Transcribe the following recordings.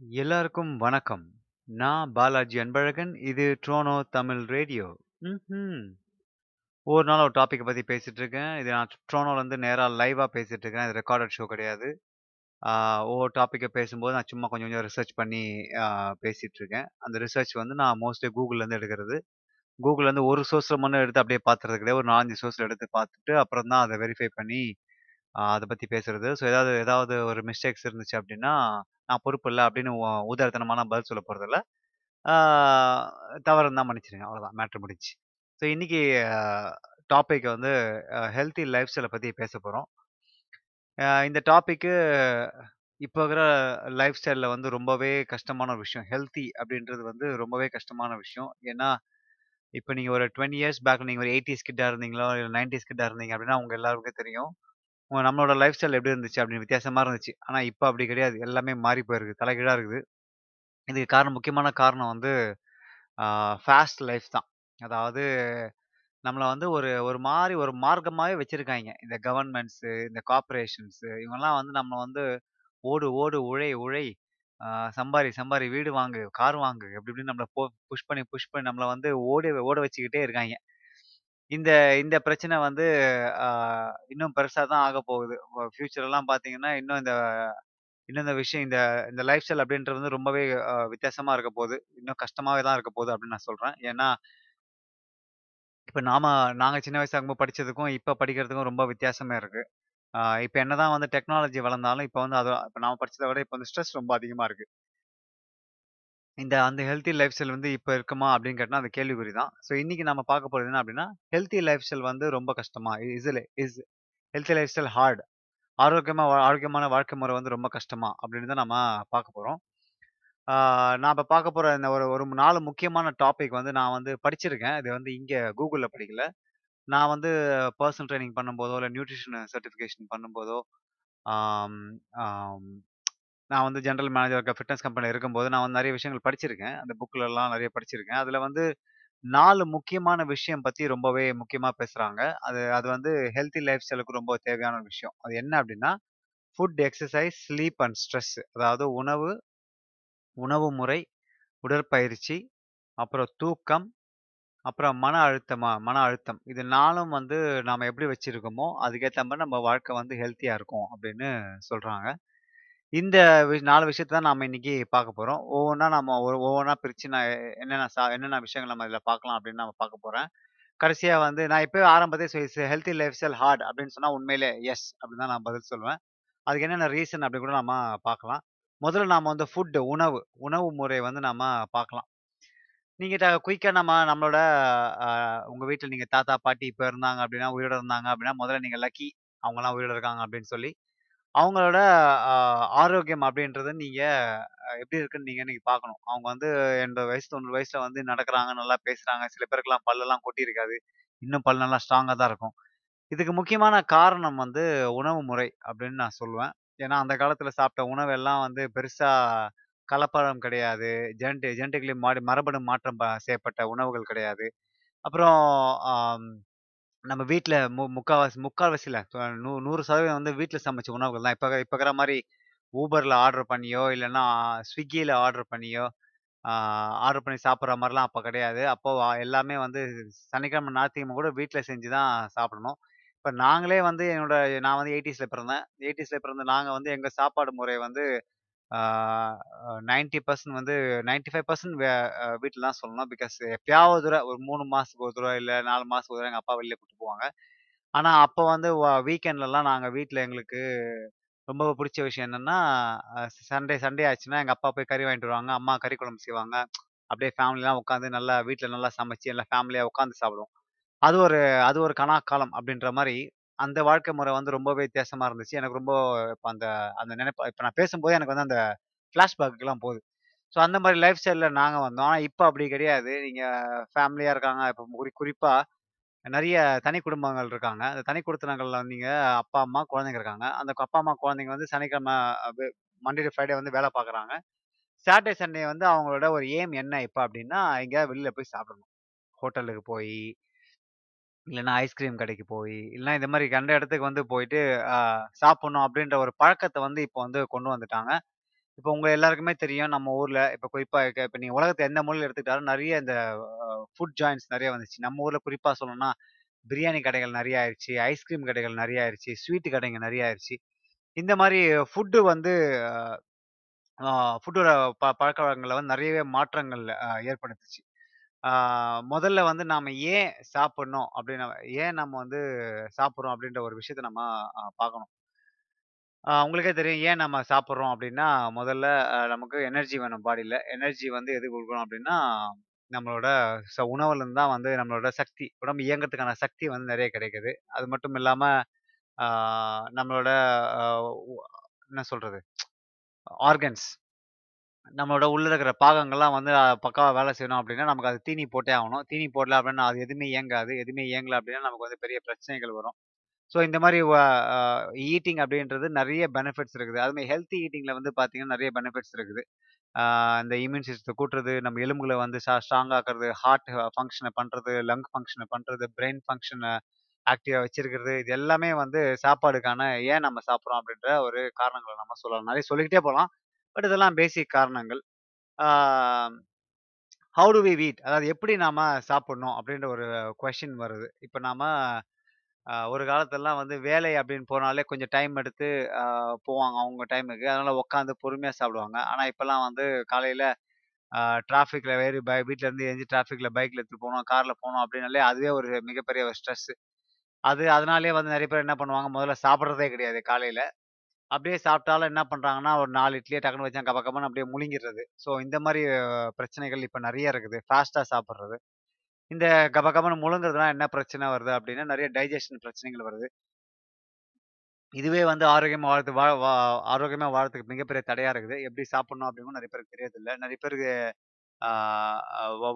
எல்லாருக்கும் வணக்கம். நான் பாலாஜி அன்பழகன். இது ட்ரோனோ தமிழ் ரேடியோ. ம் ஒரு நாள் ஒரு டாப்பிக்கை பற்றி பேசிகிட்டு இருக்கேன். இது நான் ட்ரோனோலேருந்து நேராக லைவாக பேசிகிட்டு இருக்கேன். இது ரெக்கார்டட் ஷோ கிடையாது. ஒவ்வொரு டாப்பிக்கை பேசும்போது நான் சும்மா கொஞ்சம் கொஞ்சம் ரிசர்ச் பண்ணி பேசிகிட்டு இருக்கேன். அந்த ரிசர்ச் வந்து நான் மோஸ்ட்லி கூகுள்லேருந்து எடுக்கிறது. கூகுள்லேருந்து ஒரு சோர்ஸில் மட்டும் எடுத்து அப்படியே பார்த்துறது கிடையாது. ஒரு நாலஞ்சு சோர்ஸில் எடுத்து பார்த்துட்டு அப்புறம் தான் அதை வெரிஃபை பண்ணி ஆ அத பத்தி பேசுறது. ஸோ ஏதாவது ஏதாவது ஒரு மிஸ்டேக்ஸ் இருந்துச்சு அப்படின்னா, நான் பொறுப்பு இல்ல அப்படின்னு உ ஊதாரித்தனமா நான் பதில் சொல்ல போறதில்ல. ஆ தவறு இருந்தா மன்னிச்சுடுங்க. அவ்வளோதான் மேட்டர் முடிஞ்சுச்சு. ஸோ இன்னைக்கு டாபிக் வந்து அ ஹெல்த்தி லைஃப் ஸ்டைல பத்தி பேசப் போறோம். அ இந்த டாபிக்கு இப்போ இருக்கிற லைஃப் ஸ்டைல்ல வந்து ரொம்பவே கஷ்டமான ஒரு விஷயம். ஹெல்த்தி அப்படின்றது வந்து ரொம்பவே கஷ்டமான விஷயம். ஏன்னா, இப்ப நீங்க ஒரு 20 இயர்ஸ் பேக் நீங்க ஒரு 80ஸ் கிட்டா இருந்தீங்களோ, இல்ல 90ஸ் கிட்டா இருந்தீங்க அப்படின்னா, உங்க எல்லாருக்கும் தெரியும். நம்மளோட லைஃப் ஸ்டைல் எப்படி இருந்துச்சு அப்படின்னு வித்தியாசமா இருந்துச்சு. ஆனா இப்ப அப்படி கிடையாது. எல்லாமே மாறி போயிருக்கு. தலைகீழா இருக்குது. இதுக்கு காரணம் முக்கியமான காரணம் வந்து ஆ ஃபாஸ்ட் லைஃப் தான். அதாவது நம்மள வந்து ஒரு ஒரு மாரி ஒரு மார்க்கமாவே வச்சிருக்காய்ங்க. இந்த கவர்மெண்ட்ஸு இந்த கார்ப்பரேஷன்ஸு இவங்கலாம் வந்து நம்மளை வந்து ஓடு, ஓடு, உழை, உழை, ஆ சம்பாரி, சம்பாரி, வீடு வாங்கு, கார் வாங்கு அப்படி இப்படின்னு நம்மள போ புஷ் பண்ணி, புஷ் பண்ணி நம்மள வந்து ஓடி ஓட வச்சுக்கிட்டே இருக்காய்ங்க. இந்த இந்த பிரச்சனை வந்து இன்னும் பெருசா தான் ஆகப்போகுது. வ ஃபியூச்சர்லாம் பார்த்தீங்கன்னா, இன்னும் இந்த இன்னும் இந்த விஷயம் இந்த இந்த லைஃப் ஸ்டைல் அப்படின்றது வந்து ரொம்பவே அ வித்தியாசமா இருக்க போகுது. இன்னும் கஷ்டமாவே தான் இருக்க போகுது அப்படின்னு நான் சொல்றேன். ஏன்னா இப்ப நாம நாங்க சின்ன வயசா இருக்கும்போது படிச்சதுக்கும், இப்ப படிக்கிறதுக்கும் ரொம்ப வித்தியாசமே இருக்கு. இப்போ இப்ப என்னதான் வந்து டெக்னாலஜி வளர்ந்தாலும், இப்ப வந்து அது இப்ப நாம படிச்சத விட இப்ப வந்து ஸ்ட்ரெஸ் ரொம்ப அதிகமா இருக்கு. இந்த அந்த ஹெல்த்தி லைஃப் ஸ்டைல் வந்து இப்போ இருக்குமா அப்படின்னு கேட்டால் அது கேள்விக்குறி தான். ஸோ இன்னைக்கு நம்ம பார்க்க போகிறது என்ன அப்படின்னா, ஹெல்த்தி லைஃப் ஸ்டைல் வந்து ரொம்ப கஷ்டமா? Is is healthy lifestyle heart ஆரோக்கியமாக வா ஆரோக்கியமான வாழ்க்கை முறை வந்து ரொம்ப கஷ்டமா? அப்படின்னு தான் நம்ம பார்க்க போகிறோம் நான் இப்போ பார்க்க போகிற இந்த ஒரு ஒரு நாலு முக்கியமான டாபிக் வந்து நான் வந்து படிச்சிருக்கேன். இது வந்து இங்கே கூகுளில் படிக்கல. நான் வந்து பர்சனல் ட்ரைனிங் பண்ணும்போதோ, இல்லை நியூட்ரிஷன் சர்டிஃபிகேஷன் பண்ணும்போதோ, நான் வந்து ஜெனரல் மேனேஜர் இருக்க ஃபிட்னஸ் கம்பெனில இருக்கும்போது, நான் வந்து நிறைய விஷயங்கள் படிச்சிருக்கேன். அந்த புக்லலாம் நிறைய படிச்சிருக்கேன். அதுல வந்து 4 முக்கியமான விஷயம் பத்தி ரொம்பவே முக்கியமா பேசுறாங்க. அது அது வந்து ஹெல்த்தி லைஃப் ஸ்டைலுக்கு ரொம்ப தேவையான ஒரு விஷயம். அது என்ன அப்படின்னா food, exercise sleep and stress. அதாவது உணவு, உணவு முறை, உடற்பயிற்சி, அப்புறம் தூக்கம், அப்புறம் மன அழுத்தமா மன அழுத்தம். இது 4ம் வந்து நாம எப்படி வச்சிருக்கோமோ, அதுக்கேத்த மாரி நம்ம வாழ்க்கை வந்து ஹெல்த்தியா இருக்கும் அப்படின்னு சொல்றாங்க. இந்த வி நாலு விஷயத்த தான் நாம இன்னைக்கு பார்க்க போறோம். ஒவ்வொன்னா நம்ம ஒ ஒவ்வொன்னா பிரிச்சு நான் என்னென்ன சா என்னென்ன விஷயங்கள் நம்ம இதில் பார்க்கலாம் அப்படின்னு நம்ம பார்க்க போறேன். கடைசியா வந்து நான் இப்போ ஆரம்பத்திலே சொல்லி ஹெல்த்தி லைஃப் ஸ்டைல் ஹார்ட் அப்படின்னு சொன்னா உண்மையிலே எஸ் அப்படின்னு தான் நான் பதில் சொல்லுவேன். அதுக்கு என்னென்ன ரீசன் அப்படி கூட நாம பார்க்கலாம். முதல்ல நாம வந்து ஃபுட் உணவு, உணவு முறை வந்து நாம பார்க்கலாம். நீங்க ட குயிக்கா நம்ம நம்மளோட அ உங்க வீட்ல நீங்க தாத்தா, பாட்டி இப்ப இருந்தாங்க அப்படின்னா, உயிரோட இருந்தாங்க அப்படின்னா, முதல்ல நீங்க லக்கி அவங்கலாம் உயிரோட இருக்காங்க அப்படின்னு சொல்லி, அவங்களோட அ ஆரோக்கியம் அப்படின்றது நீங்க எப்படி இருக்குன்னு நீங்க இன்னைக்கு பார்க்கணும். அவங்க வந்து 80 வயசு, 90 வயசுல வந்து நடக்குறாங்க, நல்லா பேசுறாங்க. சில பேருக்குலாம் பல்லெல்லாம் கொட்டியிருக்காது. இன்னும் பல் நல்லா ஸ்ட்ராங்கா தான் இருக்கும். இதுக்கு முக்கியமான காரணம் வந்து உணவு முறை அப்படின்னு நான் சொல்லுவேன். ஏன்னா, அந்த காலத்துல சாப்பிட்ட உணவெல்லாம் வந்து பெருசா கலப்படம் கிடையாது. ஜெனடி ஜெனடிக்கலி மாடி மரபணு மாற்றம் ப செய்யப்பட்ட உணவுகள் கிடையாது. அப்புறம் ஆம் நம்ம வீட்டில் மு முக்காவாசி முக்கால்வாசி முக்கால்வாசியில் நூ 100% வந்து வீட்டில் சமைச்ச உணவுகள் தான். இப்போ இப்போ இருக்கிற மாதிரி ஊபரில் ஆர்டர் பண்ணியோ, இல்லைன்னா ஸ்விக்கியில் ஆர்டர் பண்ணியோ, ஆர்டர் பண்ணி சாப்பிட்ற மாதிரிலாம் அப்போ கிடையாது. அப்போ எல்லாமே வந்து சனிக்கிழமை, ஞாயிற்றுக்கிழமை கூட வீட்டில் செஞ்சு தான் சாப்பிடணும். இப்போ நாங்களே வந்து என்னோட நான் வந்து 80ஸ்ல பிறந்தேன். 80ஸ்ல பிறந்த நாங்கள் வந்து எங்கள் சாப்பாடு முறை வந்து நைன்ட்டி பர்சன்ட் வந்து நைன்டி ஃபைவ் பர்சன்ட் வீட்டில் தான் சொல்லணும். பிகாஸ் எப்பயாவது தூரம் ஒரு மூணு மாதத்துக்கு ஒரு தூரம் இல்லை நாலு மாதத்துக்கு ஒரு தடவ எங்கள் அப்பா வெளியே கூட்டிட்டு போவாங்க. ஆனால் அப்போ வந்து வீக்கெண்ட்லலாம் நாங்கள் வீட்டில் எங்களுக்கு ரொம்ப பிடிச்ச விஷயம் என்னென்னா சண்டே சண்டே ஆச்சுன்னா, எங்கள் அப்பா போய் கறி வாங்கிட்டு வருவாங்க. அம்மா கறி குழம்பு செய்வாங்க. அப்படியே ஃபேமிலிலாம் உட்காந்து நல்லா வீட்டில் நல்லா சமைச்சு, எல்லாம் ஃபேமிலியாக உட்காந்து சாப்பிடுவோம். அது ஒரு அது ஒரு கனா காலம் அப்படின்ற மாதிரி அந்த வாழ்க்கை முறை வந்து ரொம்பவே வித்தியாசமா இருந்துச்சு. எனக்கு ரொம்ப இப்போ அந்த அந்த நினைப்பு இப்போ நான் பேசும்போது எனக்கு வந்து அந்த ஃப்ளாஷ்பேக்குலாம் போகுது. ஸோ அந்த மாதிரி லைஃப் ஸ்டைலில் நாங்கள் வந்தோம். ஆனால் இப்போ அப்படி கிடையாது. நீங்கள் ஃபேமிலியாக இருக்காங்க. இப்போ குறி குறிப்பாக நிறைய தனி குடும்பங்கள் இருக்காங்க. அந்த தனி குடித்தனங்கள்ல வந்தீங்க அப்பா, அம்மா, குழந்தைங்க இருக்காங்க. அந்த அப்பா, அம்மா, குழந்தைங்க வந்து சனிக்கிழமை மண்டே டு ஃப்ரைடே வந்து வேலை பார்க்குறாங்க. சாட்டர்டே, சண்டே வந்து அவங்களோட ஒரு எய்ம் என்ன இப்போ அப்படின்னா எங்கேயாவது வெளியில் போய் சாப்பிடணும். ஹோட்டலுக்கு போய் இல்லைன்னா ஐஸ்கிரீம் கடைக்கு போய் இல்லைன்னா இந்த மாதிரி கண்ட இடத்துக்கு வந்து போயிட்டு சாப்பிடணும் அப்படின்ற ஒரு பழக்கத்தை வந்து இப்போ வந்து கொண்டு வந்துட்டாங்க. இப்போ உங்க எல்லாருக்குமே தெரியும் நம்ம ஊர்ல இப்போ குறிப்பா இப்போ நீங்க உலகத்தை எந்த மூலையில எடுத்துக்கிட்டாலும் நிறைய இந்த ஃபுட் ஜாயின்ஸ் நிறைய வந்துச்சு. நம்ம ஊர்ல குறிப்பா சொல்லணும்னா, பிரியாணி கடைகள் நிறைய ஆயிடுச்சு ஐஸ்கிரீம் கடைகள் நிறைய ஆயிருச்சு. ஸ்வீட் கடைங்க நிறைய ஆயிடுச்சு இந்த மாதிரி ஃபுட்டு வந்து ஃபுட்டோட ப பழக்கவழக்கங்கள்ல வந்து நிறையவே மாற்றங்கள் ஏற்படுத்துச்சு. ஆ முதல்ல வந்து நாம ஏன் சாப்பிடணும் அப்படின்னு ஏன் நம்ம வந்து சாப்பிடுறோம் அப்படின்ற ஒரு விஷயத்த நம்ம பார்க்கணும். ஆ உங்களுக்கே தெரியும் ஏன் நம்ம சாப்பிடுறோம் அப்படின்னா, முதல்ல அ நமக்கு எனர்ஜி வேணும் பாடியில் எனர்ஜி வந்து எதுக்கு கொடுக்கணும் அப்படின்னா, நம்மளோட ச உணவுலருந்து தான் வந்து நம்மளோட சக்தி, உடம்பு இயங்கறதுக்கான சக்தி வந்து நெறைய கிடைக்குது. அது மட்டும் இல்லாம, ஆ நம்மளோட அ உ என்ன சொல்றது? ஆர்கன்ஸ் நம்மளோட உள்ள இருக்கிற பாகங்கள்லாம் வந்து பக்காவாக வேலை செய்யணும் அப்படின்னா, நமக்கு அது தீனி போட்டே ஆகணும். தீனி போடல அப்படின்னா, அது எதுவுமே இயங்காது. எதுவுமே இயங்கல அப்படின்னா, நமக்கு வந்து பெரிய பிரச்சனைகள் வரும். ஸோ இந்த மாதிரி ஈட்டிங் அப்படின்றது நிறைய பெனிஃபிட்ஸ் இருக்குது. அதுமாரி ஹெல்த்தி ஈட்டிங்கில் வந்து பார்த்தீங்கன்னா, நிறைய பெனிஃபிட்ஸ் இருக்குது. இந்த இம்யூன் சிஸ்டத்தை கூட்டுறது, நம்ம எலும்புகளை வந்து ஸ்ட்ராங் ஆக்குறது, ஹார்ட் ஃபங்க்ஷனை பண்ணுறது லங் ஃபங்க்ஷனை பண்ணுறது பிரெயின் ஃபங்க்ஷனை ஆக்டிவா வச்சிருக்கிறது. இது எல்லாமே வந்து சாப்பாடுக்கான ஏன் நம்ம சாப்பிட்றோம் அப்படின்ற ஒரு காரணங்களை நம்ம சொல்லலாம். நிறைய சொல்லிக்கிட்டே போகலாம் பட் இதெல்லாம் பேசிக் காரணங்கள். ஹவு டு வி வீட்? அதாவது எப்படி நாம் சாப்பிட்ணும் அப்படின்ற ஒரு கொஷின் வருது. இப்போ நாம் ஒரு காலத்துலலாம் வந்து வேலை அப்படின்னு போனாலே கொஞ்சம் டைம் எடுத்து போவாங்க அவங்க டைமுக்கு. அதனால் உட்காந்து பொறுமையாக சாப்பிடுவாங்க. ஆனால் இப்போல்லாம் வந்து காலையில் டிராஃபிக்கில் வேறு பை வீட்டிலேருந்து இருந்து டிராஃபிக்கில் பைக்கில் எடுத்துகிட்டு போகணும் காரில் போகணும் அப்படின்னாலே அதுவே ஒரு மிகப்பெரிய ஒரு ஸ்ட்ரெஸ். அது அதனாலேயே வந்து நிறைய பேர் என்ன பண்ணுவாங்க, முதல்ல சாப்பிட்றதே கிடையாது காலையில் அப்படியே சாப்பிட்டாலும் என்ன பண்ணுறாங்கன்னா ஒரு நாலு இட்லியை டக்குனு வச்சா கப கபன்னு அப்படியே முழுங்கிடுறது ஸோ இந்த மாதிரி பிரச்சனைகள் இப்போ நிறைய இருக்குது. ஃபாஸ்ட்டாக சாப்பிட்றது இந்த கப கபன்னு முழுங்குறதுனால என்ன பிரச்சனை வருது அப்படின்னா, நிறைய டைஜெஷன் பிரச்சனைகள் வருது. இதுவே வந்து ஆரோக்கியமாக வாழ்த்து வா வா ஆரோக்கியமாக வாழறதுக்கு மிகப்பெரிய தடையாக இருக்குது. எப்படி சாப்பிடணும் அப்படின்னு நிறைய பேருக்கு தெரியறதில்ல. நிறைய பேருக்கு ஆ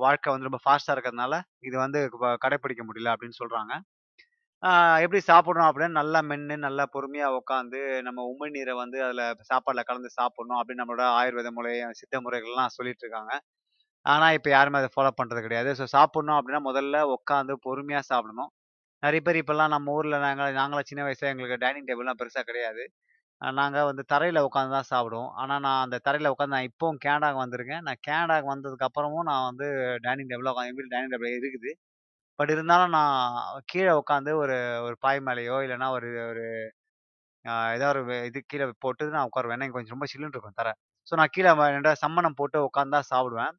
வாழ்க்கை வந்து ரொம்ப ஃபாஸ்ட்டாக இருக்கிறதுனால, இது வந்து கடைப்பிடிக்க முடியல அப்படின்னு சொல்கிறாங்க எப்படி சாப்பிடணும் அப்படின்னு நல்லா மென்று நல்லா பொறுமையாக உட்காந்து, நம்ம உமிழ்நீரை வந்து அதில் சாப்பாட்டில் கலந்து சாப்பிடணும் அப்படின்னு நம்மளோட ஆயுர்வேத முறை, சித்த முறைகள்லாம் சொல்லிட்டு இருக்காங்க. ஆனால் இப்போ யாருமே அதை ஃபாலோ பண்ணுறது கிடையாது. ஸோ சாப்பிடணும் அப்படின்னா முதல்ல உட்காந்து பொறுமையாக சாப்பிடணும். நிறைய பேர் இப்போல்லாம் நம்ம ஊரில் நாங்கள் நாங்களாம் சின்ன வயசில் எங்களுக்கு டைனிங் டேபிள்லாம் பெருசாக கிடையாது. நாங்கள் வந்து தரையில் உட்காந்து தான் சாப்பிடுவோம். ஆனால் நான் அந்த தரையில் உட்காந்து நான் இப்போவும் கேனடாக்கு வந்திருக்கேன். நான் கேனடாக்கு வந்ததுக்கப்புறமும் நான் வந்து டைனிங் டேபிளில் உட்காந்து எங்கள் வீட்டில் டைனிங் டேபிள் இருக்குது. பட் இருந்தாலும் நான் கீழ உட்காந்து ஒரு ஒரு பாய் மேலயோ, இல்லன்னா ஒரு ஒரு அ ஏதாவது ஒரு இது கீழ போட்டு நான் உட்காருவேன். ஏன்னா, கொஞ்சம் ரொம்ப சில்லுன்னு இருக்கும் தர. ஸோ நான் கீழ வ 2 சம்மணம் போட்டு உட்காந்து தான் சாப்பிடுவேன்.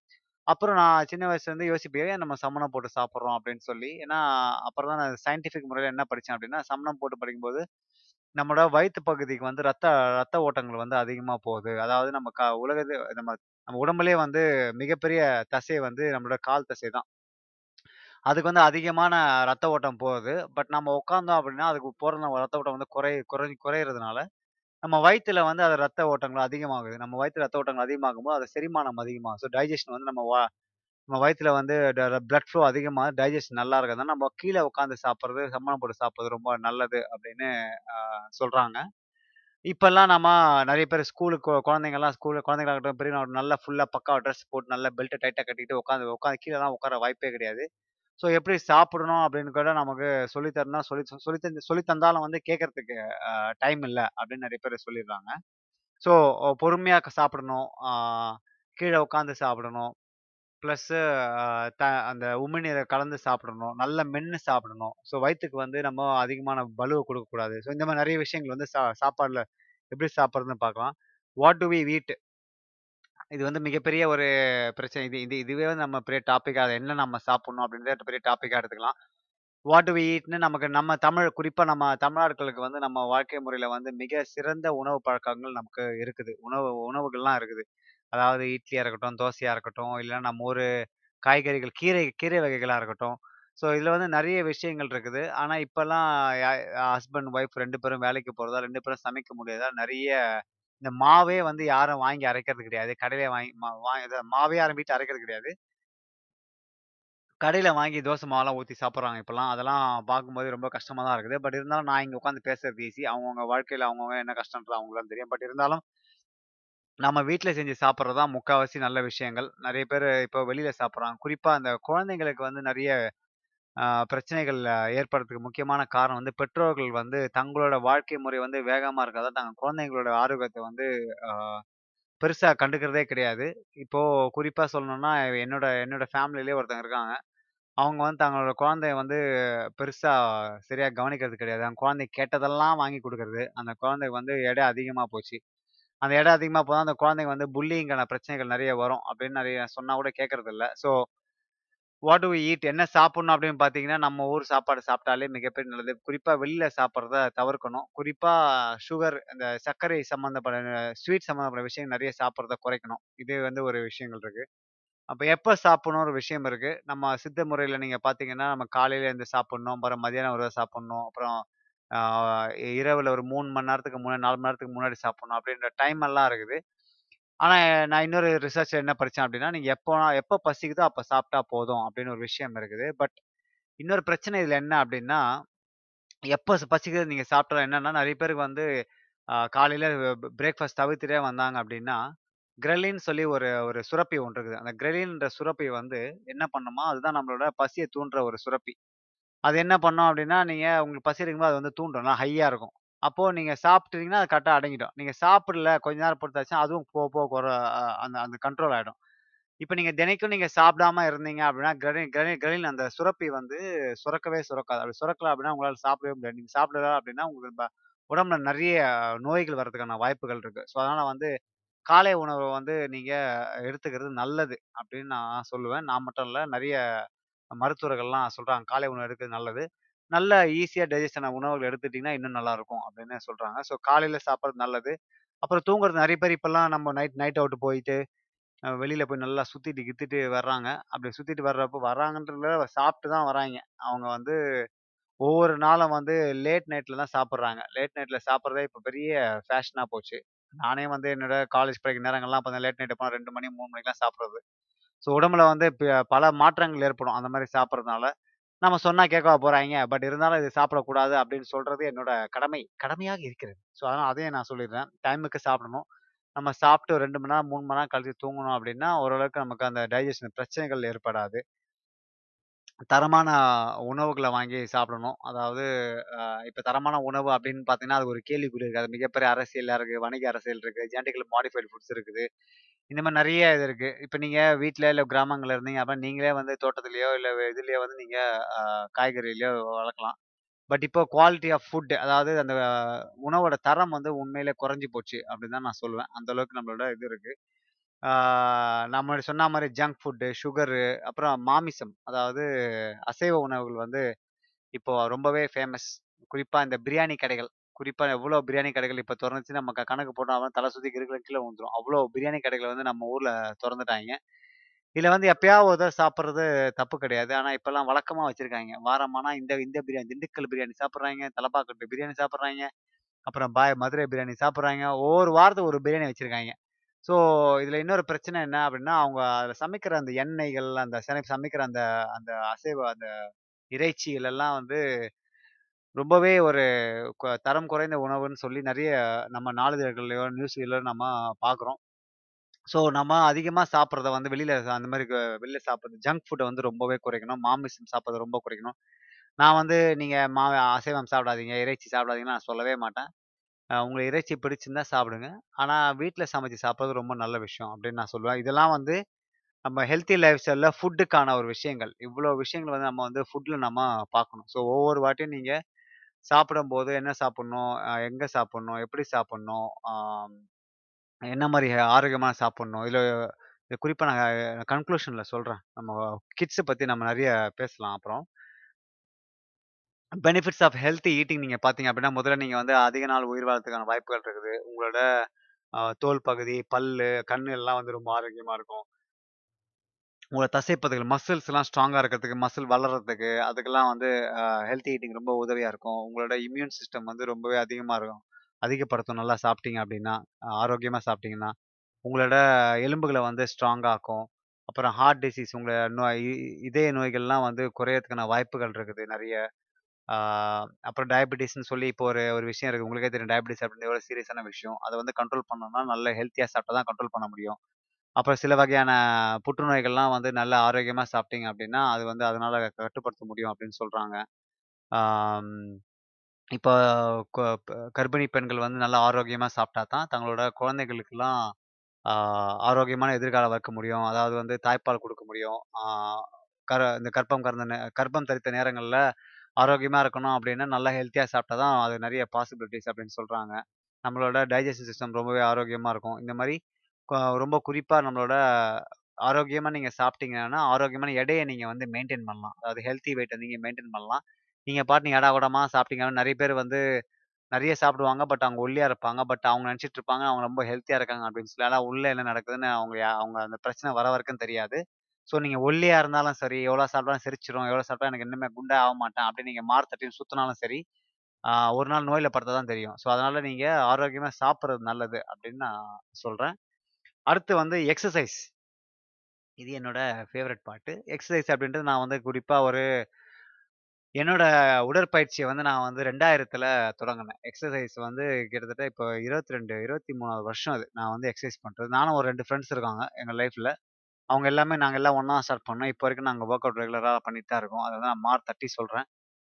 அப்புறம் நான் சின்ன வயசுலேருந்து யோசிப்பேன், ஏன் நம்ம சம்மணம் போட்டு சாப்பிட்றோம் அப்படின்னு சொல்லி. ஏன்னா, அப்புறம் தான் நான் சயின்டிஃபிக் முறையில என்ன படிச்சேன் அப்படின்னா, சம்மணம் போட்டு படிக்கும்போது, நம்மளோட வயித்து பகுதிக்கு வந்து ரத்த ரத்த ஓட்டங்கள் வந்து அதிகமா போகுது. அதாவது நம்ம க உலகத்து நம்ம நம்ம உடம்புலயே வந்து மிகப்பெரிய தசை வந்து நம்மளோட கால் தசை தான். அதுக்கு வந்து அதிகமான ரத்த ஓட்டம் போகுது. பட் நம்ம உட்காந்தோம் அப்படின்னா, அதுக்கு போகிற ரத்த ஓட்டம் வந்து குறை குறை குறையிறதுனால, நம்ம வயிற்றுல வந்து அது ரத்த ஓட்டங்கள் அதிகமாகுது. நம்ம வயிற்று ரத்த ஓட்டங்கள் அதிகமாகும்போது, அது செரிமானம் அதிகமாகும். ஸோ டைஜெஷன் வந்து நம்ம வா நம்ம வயிற்றுல வந்து ட பிளட் ஃப்ளோ அதிகமாக டைஜஷன் நல்லா இருக்கிறதுனால, நம்ம கீழே உட்காந்து சாப்பிட்றது சம்மணம் போட்டு சாப்பிடுறது ரொம்ப நல்லது அப்படின்னு சொல்கிறாங்க இப்போல்லாம் நம்ம நிறைய பேர் ஸ்கூலுக்கு குழந்தைங்கலாம் ஸ்கூல்ல குழந்தைங்களாகட்டும், பெரிய நல்லா ஃபுல்லாக பக்காவாக ட்ரெஸ் போட்டு நல்லா பெல்ட்டை டைட்டாக கட்டிட்டு உட்காந்து உட்காந்து கீழே தான் உட்கார வாய்ப்பே கிடையாது. ஸோ எப்படி சாப்பிடணும் அப்படின்னு கூட நமக்கு சொல்லி தரணும்னா சொல்லி சொல்லி தந்து சொல்லி தந்தாலும் வந்து கேட்கறதுக்கு டைம் இல்லை அப்படின்னு நிறைய பேர் சொல்லிடுறாங்க. ஸோ பொறுமையாக சாப்பிடணும். கீழே உட்காந்து சாப்பிடணும். ப்ளஸ்ஸு த அந்த உமிழ்நீர கலந்து சாப்பிடணும். நல்ல மென்று சாப்பிடணும். ஸோ வயிற்றுக்கு வந்து நம்ம அதிகமான பலுவை கொடுக்கக்கூடாது ஸோ இந்த மாதிரி நிறைய விஷயங்கள் வந்து சா சாப்பாடில் எப்படி சாப்பிட்றதுன்னு பார்க்கலாம். வாட் டு வி வீட் இது வந்து மிகப்பெரிய ஒரு பிரச்சனை. இது இது இதுவே வந்து நம்ம பெரிய டாப்பிக்காக அதை என்ன நம்ம சாப்பிடணும் அப்படின்றத பெரிய டாப்பிக்காக எடுத்துக்கலாம். வாட் டு வி நமக்கு நம்ம தமிழ் குறிப்பாக நம்ம தமிழாட்களுக்கு வந்து நம்ம வாழ்க்கை முறையில் வந்து மிக சிறந்த உணவு பழக்கங்கள் நமக்கு இருக்குது. உணவு உணவுகள்லாம் இருக்குது. அதாவது இட்லியாக இருக்கட்டும், தோசையாக இருக்கட்டும், இல்லைன்னா நம்ம ஒரு காய்கறிகள், கீரை கீரை வகைகளாக இருக்கட்டும். ஸோ இதில் வந்து நிறைய விஷயங்கள் இருக்குது. ஆனால் இப்போல்லாம் ஹஸ்பண்ட், ஒய்ஃப் ரெண்டு பேரும் வேலைக்கு போகிறதா ரெண்டு பேரும் சமைக்க முடியாதா நிறைய இந்த மாவே வந்து யாரும் வாங்கி அரைக்கிறது கிடையாது. கடையில வாங்கி மா வா மாவே யாரும் வீட்டு அரைக்கிறது கிடையாது. கடையில வாங்கி தோசை மாவெல்லாம் ஊற்றி சாப்பிட்றாங்க இப்பல்லாம். அதெல்லாம் பார்க்கும்போது ரொம்ப கஷ்டமாக தான் இருக்குது. பட் இருந்தாலும் நான் இங்கே உட்காந்து பேசுறது ஈஸி. அவங்கவுங்க வாழ்க்கையில் அவங்கவுங்க என்ன கஷ்டன்றது அவங்களும் தெரியும். பட் இருந்தாலும் நம்ம வீட்டில் செஞ்சு சாப்பிட்றது தான் முக்கால்வாசி நல்ல விஷயங்கள். நிறைய பேர் இப்போ வெளியில் சாப்பிட்றாங்க குறிப்பாக அந்த குழந்தைங்களுக்கு வந்து நிறைய பிரச்சனைகள் ஏற்படுறதுக்கு முக்கியமான காரணம் வந்து பெற்றோர்கள் வந்து தங்களோட வாழ்க்கை முறை வந்து வேகமாக இருக்கிறதா தாங்க குழந்தைங்களோட ஆரோக்கியத்தை வந்து பெருசாக கண்டுக்கிறதே கிடையாது. இப்போது குறிப்பாக சொல்லணும்னா, என்னோட என்னோட ஃபேமிலியிலே ஒருத்தவங்க இருக்காங்க. அவங்க வந்து தங்களோட குழந்தைய வந்து பெருசாக சரியாக கவனிக்கிறது கிடையாது. அந்த குழந்தை கேட்டதெல்லாம் வாங்கி கொடுக்கறது அந்த குழந்தைக்கு வந்து எடை அதிகமாக போச்சு. அந்த எடை அதிகமாக போனால் அந்த குழந்தைங்க வந்து புல்லிங்கான பிரச்சனைகள் நிறைய வரும். அப்படின்னு நிறைய சொன்னால் கூட கேட்கறதில்ல. So what do we eat? என்ன சாப்பிடணும் அப்படின்னு பார்த்தீங்கன்னா, நம்ம ஊர் சாப்பாடு சாப்பிட்டாலே மிகப்பெரிய நல்லது. குறிப்பாக வெளியில் சாப்பிட்றத தவிர்க்கணும். குறிப்பாக சுகர் இந்த சர்க்கரை சம்மந்தப்பட்ட ஸ்வீட் சம்மந்தப்பட்ட விஷயம் நிறைய சாப்பிட்றத குறைக்கணும். இது வந்து ஒரு விஷயங்கள் இருக்குது அப்போ எப்போ சாப்பிடணும்னு ஒரு விஷயம் இருக்குது நம்ம சித்த முறையில் நீங்கள் பார்த்தீங்கன்னா, நம்ம காலையில் இருந்து சாப்பிட்ணும் அப்புறம் மதியானம் ஒரு சாப்பிட்ணும் அப்புறம் இரவில் ஒரு மூணு மணி நேரத்துக்கு முன்னாடி நாலு மணி நேரத்துக்கு முன்னாடி சாப்பிட்ணும் அப்படின்ற டைம் எல்லாம் இருக்குது. ஆனால் நான் இன்னொரு ரிசர்ச் என்ன படித்தேன் அப்படின்னா, நீங்கள் எப்போ எப்போ பசிக்குதோ அப்போ சாப்பிட்டா போதும் அப்படின்னு ஒரு விஷயம் இருக்குது. பட் இன்னொரு பிரச்சனை இதில் என்ன அப்படின்னா, எப்போ பசிக்குது நீங்கள் சாப்பிட்டா என்னன்னா, நிறைய பேருக்கு வந்து காலையில் பிரேக்ஃபாஸ்ட் தவிர்த்துட்டே வந்தாங்க அப்படின்னா, கிரெலின் சொல்லி ஒரு ஒரு சுரப்பி ஒன்று இருக்குது. அந்த கிரெலின்ற சுரப்பி வந்து என்ன பண்ணுமா, அதுதான் நம்மளோட பசியை தூண்டுற ஒரு சுரப்பி. அது என்ன பண்ணோம் அப்படின்னா, நீங்கள் உங்களுக்கு பசி இருக்கும்போது அது வந்து தூண்டும். நல்லா ஹையாக இருக்கும். அப்போ நீங்க சாப்பிட்டீங்கன்னா, அது கரெக்டாக அடங்கிடும். நீங்க சாப்பிடல கொஞ்ச நேரம் பொறுத்தாச்சும் அதுவும் போக போக கொற அந்த அந்த கண்ட்ரோல் ஆயிடும். இப்போ நீங்க தினைக்கும் நீங்க சாப்பிடாம இருந்தீங்க அப்படின்னா, கிரெலின் கிரனின் அந்த சுரப்பி வந்து சுரக்கவே சுரக்காது. அப்படி சுரக்கல அப்படின்னா, உங்களால் சாப்பிடவே முடியாது. நீங்க சாப்பிடல அப்படின்னா, உங்களுக்கு உடம்புல நிறைய நோய்கள் வர்றதுக்கான வாய்ப்புகள் இருக்கு. ஸோ, அதனால வந்து காலை உணவை வந்து நீங்க எடுத்துக்கிறது நல்லது அப்படின்னு நான் சொல்லுவேன். நான் மட்டும் இல்லை நிறைய மருத்துவர்கள்லாம் சொல்றாங்க. காலை உணவு எடுக்கிறது நல்லது. நல்ல ஈஸியா டைஜெஸ்ட் ஆன உணவுகள் எடுத்துட்டீங்கன்னா, இன்னும் நல்லாருக்கும் அப்படின்னு சொல்றாங்க. ஸோ காலையில சாப்பிட்றது நல்லது. அப்புறம் தூங்குறது நிறைய பேர் இப்போல்லாம் நம்ம நைட் நைட் அவுட் போயிட்டு, வெளியில் வெளியில போய் நல்லா சுத்திட்டு கித்திட்டு வர்றாங்க. அப்படி சுத்திட்டு வர்றப்போ வர்றாங்கன்றத சாப்பிட்டு தான் வராங்க அவங்க வந்து ஒவ்வொரு நாளும் வந்து லேட் நைட்ல தான் சாப்பிட்றாங்க லேட் நைட்ல சாப்பிட்றதே இப்போ பெரிய ஃபேஷனா போச்சு. நானே வந்து என்னோட காலேஜ் படிக்கிற நேரங்கள்லாம் பார்த்தா லேட் நைட் போனால் ரெண்டு மணி, மூணு மணிக்கெல்லாம் சாப்பிடுறது. ஸோ உடம்புல வந்து ப பல மாற்றங்கள் ஏற்படும். அந்த மாதிரி சாப்பிட்றதுனால நம்ம சொன்னா கேட்கவா போறாங்க பட் இருந்தாலும் இது சாப்பிடக்கூடாது அப்படின்னு சொல்றது என்னோட கடமை. கடமையாக இருக்கிறது. ஸோ அதனால அதையும் நான் சொல்லிடுறேன். டைமுக்கு சாப்பிடணும். நம்ம சாப்பிட்டு ரெண்டு மணி நேரம், மூணு மணி நேரம் கழிச்சு தூங்கணும் அப்படின்னா, ஓரளவுக்கு நமக்கு அந்த டைஜஷன் பிரச்சனைகள் ஏற்படாது. தரமான உணவுகளை வாங்கி சாப்பிடணும். அதாவது இப்போ தரமான உணவு அப்படின்னு பார்த்தீங்கன்னா, அது ஒரு கேள்விக்குறி இருக்குது அது மிகப்பெரிய அரசியலாக இருக்குது வணிக அரசியல் இருக்குது ஜெனடிக்கல் மாடிஃபைட் ஃபுட்ஸ் இருக்குது. இந்த மாதிரி நிறைய இது இருக்குது இப்போ நீங்கள் வீட்டில் இல்லை கிராமங்களில் இருந்தீங்க அப்போ நீங்களே வந்து தோட்டத்துலேயோ இல்லை இதுலேயோ வந்து நீங்கள் காய்கறியிலையோ வளர்க்கலாம். பட் இப்போ குவாலிட்டி ஆஃப் ஃபுட் அதாவது அந்த உணவோட தரம் வந்து உண்மையிலே குறைஞ்சி போச்சு அப்படின்னு தான் நான் சொல்லுவேன். அந்த அளவுக்கு நம்மளோட இது இருக்குது நம்ம சொன்ன மாதிரி ஜங்க் ஃபுட்டு, சுகரு, அப்புறம் மாமிசம். அதாவது அசைவ உணவுகள் வந்து இப்போ ரொம்பவே ஃபேமஸ். குறிப்பாக இந்த பிரியாணி கடைகள். குறிப்பாக எவ்வளோ பிரியாணி கடைகள் இப்போ திறந்துச்சு நம்ம க கணக்கு போட்டா தலை சுற்றி இருக்கிற கீழே வந்துடும் அவ்வளோ பிரியாணி கடைகள் வந்து நம்ம ஊரில் திறந்துட்டாங்க இதில் வந்து எப்பயாவது ஒரு தடவ தப்பு கிடையாது. ஆனால் இப்போல்லாம் வழக்கமாக வச்சுருக்காங்க வாரமானா இந்த இந்த பிரியாணி திண்டுக்கல் பிரியாணி சாப்பிட்றாங்க தலப்பாக்கட்டு பிரியாணி சாப்பிட்றாங்க அப்புறம் பாய் மதுரை பிரியாணி சாப்பிட்றாங்க ஒவ்வொரு வாரத்துக்கு ஒரு பிரியாணி வச்சுருக்காங்க ஸோ, இதில் இன்னொரு பிரச்சனை என்ன அப்படின்னா அவங்க அதில் சமைக்கிற அந்த எண்ணெய்கள், அந்த ச சமைக்கிற அந்த அந்த அசைவ அந்த இறைச்சிகள் எல்லாம் வந்து ரொம்பவே ஒரு கொ தரம் குறைந்த உணவுன்னு சொல்லி நிறைய நம்ம நாளிதழ்கள்லையோ நியூஸ்லையோ நம்ம பார்க்குறோம். ஸோ, நம்ம அதிகமாக சாப்பிட்றத வந்து வெளியில அந்த மாதிரி க சாப்பிட்றது ஜங்க் ஃபுட்டை வந்து ரொம்பவே குறைக்கணும். மாமிசம் சாப்பிட்றத ரொம்ப குறைக்கணும். நான் வந்து நீங்க மா அசைவம் சாப்பிடாதீங்க, இறைச்சி சாப்பிடாதீங்கன்னு நான் சொல்லவே மாட்டேன். உங்களை உங்களுக்கு இறைச்சி பிடிச்சிருந்தா சாப்பிடுங்க. ஆனால் வீட்டில் சமைச்சு சாப்பிட்றது ரொம்ப நல்ல விஷயம் அப்படின்னு நான் சொல்லுவேன். இதெல்லாம் வந்து நம்ம ஹெல்த்தி லைஃப் ஸ்டைலில் ஃபுட்டுக்கான ஒரு விஷயங்கள். இவ்வளோ விஷயங்கள் வந்து நம்ம வந்து ஃபுட்டில் நம்ம பார்க்கணும். ஸோ ஒவ்வொரு வாட்டியும் நீங்கள் சாப்பிடும்போது என்ன சாப்பிட்ணும் எங்கே சாப்பிட்ணும் எப்படி சாப்பிட்ணும் என்ன மாதிரி ஆரோக்கியமாக சாப்பிட்ணும் இதில் இது குறிப்பாக நான் கன்க்ளூஷனில் சொல்கிறேன் நம்ம கிட்ஸை பற்றி நம்ம நிறைய பேசலாம் அப்புறம். பெனிஃபிட்ஸ் ஆஃப் ஹெல்த்தி ஈட்டிங் நீங்கள் பார்த்தீங்க அப்படின்னா, முதல்ல நீங்கள் வந்து அதிக நாள் உயிர் வாழறதுக்கான வாய்ப்புகள் இருக்குது. உங்களோட தோல் பகுதி, பல்லு, கண்ணு எல்லாம் வந்து ரொம்ப ஆரோக்கியமாக இருக்கும். உங்களோட தசைப்பகுதிகள் மசில்ஸ்லாம் ஸ்ட்ராங்காக இருக்கிறதுக்கு, மசில் வளர்றதுக்கு, அதுக்கெல்லாம் வந்து ஹெல்த்தி ஈட்டிங் ரொம்ப உதவியாக இருக்கும். உங்களோட இம்யூன் சிஸ்டம் வந்து ரொம்பவே அதிகமாக இருக்கும். அதிகப்படுத்தும் நல்லா சாப்பிட்டீங்க அப்படின்னா, ஆரோக்கியமாக சாப்பிட்டீங்கன்னா. உங்களோட எலும்புகளை வந்து ஸ்ட்ராங்காகும் அப்புறம் ஹார்ட் டிசீஸ் உங்களை நோய் இதய நோய்கள்லாம் வந்து குறையறதுக்கான வாய்ப்புகள் இருக்குது நிறைய அப்புறம் டயபெட்டிஸ்ன்னு சொல்லி இப்போ ஒரு ஒரு விஷயம் இருக்கு. உங்களுக்கே தெரியும் டயபெட்டிஸ் அப்படின்னு ஒரு சீரியஸான விஷயம். அதை வந்து கண்ட்ரோல் பண்ணணும்னா, நல்ல ஹெல்த்தியாக சாப்பிட்டா தான் கண்ட்ரோல் பண்ண முடியும். அப்புறம் சில வகையான புற்றுநோய்கள்லாம் வந்து நல்ல ஆரோக்கியமாக சாப்பிட்டீங்க அப்படின்னா, அது வந்து அதனால கட்டுப்படுத்த முடியும் அப்படின்னு சொல்கிறாங்க இப்போ கொ ப கர்ப்பிணி பெண்கள் வந்து நல்லா ஆரோக்கியமாக சாப்பிட்டா தான் தங்களோட குழந்தைகளுக்கெல்லாம் ஆரோக்கியமான எதிர்காலம் வைக்க முடியும். அதாவது வந்து தாய்ப்பால் கொடுக்க முடியும். ஆ கர இந்த கர்ப்பம் கறந்த நே கர்ப்பம் தரித்த நேரங்களில் ஆரோக்கியமாக இருக்கணும் அப்படின்னா நல்லா ஹெல்த்தியாக சாப்பிட்டா தான் அது நிறைய பாசிபிலிட்டிஸ் அப்படின்னு சொல்கிறாங்க நம்மளோட டைஜஸ்டிவ் சிஸ்டம் ரொம்பவே ஆரோக்கியமாக இருக்கும். இந்த மாதிரி கொ ரொம்ப குறிப்பாக நம்மளோட ஆரோக்கியமாக நீங்கள் சாப்பிட்டீங்கன்னா, ஆரோக்கியமான எடையை நீங்கள் வந்து மெயின்டைன் பண்ணலாம். அதாவது ஹெல்த்தி வெயிட்டை நீங்கள் மெயின்டைன் பண்ணலாம். நீங்கள் நீங்க இடா கூடமாக சாப்பிட்டீங்கன்னா நிறைய பேர் வந்து நிறைய சாப்பிடுவாங்க. பட் அவங்க ஒல்லியாக இருப்பாங்க. பட் அவங்க நினச்சிட்டு இருப்பாங்க, அவங்க ரொம்ப ஹெல்த்தியாக இருக்காங்க அப்படின்னு சொல்லி. ஆனால் உள்ளே என்ன நடக்குதுன்னு அவங்க யா அவங்க அந்த பிரச்சனை வர வரைக்கும் தெரியாது. ஸோ நீங்கள் ஒல்லியாக இருந்தாலும் சரி, எவ்வளோ சாப்பிட்டாலும் செரிச்சிரும், எவ்வளோ சாப்பிட்டா எனக்கு இன்னுமே குண்டா ஆக மாட்டேன் அப்படின்னு நீங்கள் மாறு சுத்தினாலும் சரி, ஒரு நாள் நோயில படுத்தா தான் தெரியும். ஸோ அதனால நீங்கள் ஆரோக்கியமாக சாப்பிட்றது நல்லது அப்படின்னு நான் சொல்கிறேன் அடுத்து வந்து எக்ஸசைஸ் இது என்னோட ஃபேவரட் பார்ட்டு. எக்ஸசைஸ் அப்படின்றது நான் வந்து குறிப்பாக ஒரு என்னோட உடற்பயிற்சியை வந்து நான் வந்து ரெண்டாயிரத்தில் தொடங்கினேன் எக்ஸசைஸ் வந்து கிட்டத்தட்ட இப்போ 22, 23வது வருஷம் அது. நான் வந்து எக்ஸசைஸ் பண்ணுறது நானும் ஒரு ரெண்டு ஃப்ரெண்ட்ஸ் இருக்காங்க எங்கள் லைஃப்ல. அவங்க எல்லாமே நாங்க எல்லாம் ஒண்ணா ஸ்டார்ட் பண்ணோம். இப்போ வரைக்கும் நாங்க ஒர்க் அவுட் ரெகுலரா பண்ணிட்டு தான் இருக்கோம். அத நான் மார் தட்டி சொல்றேன்.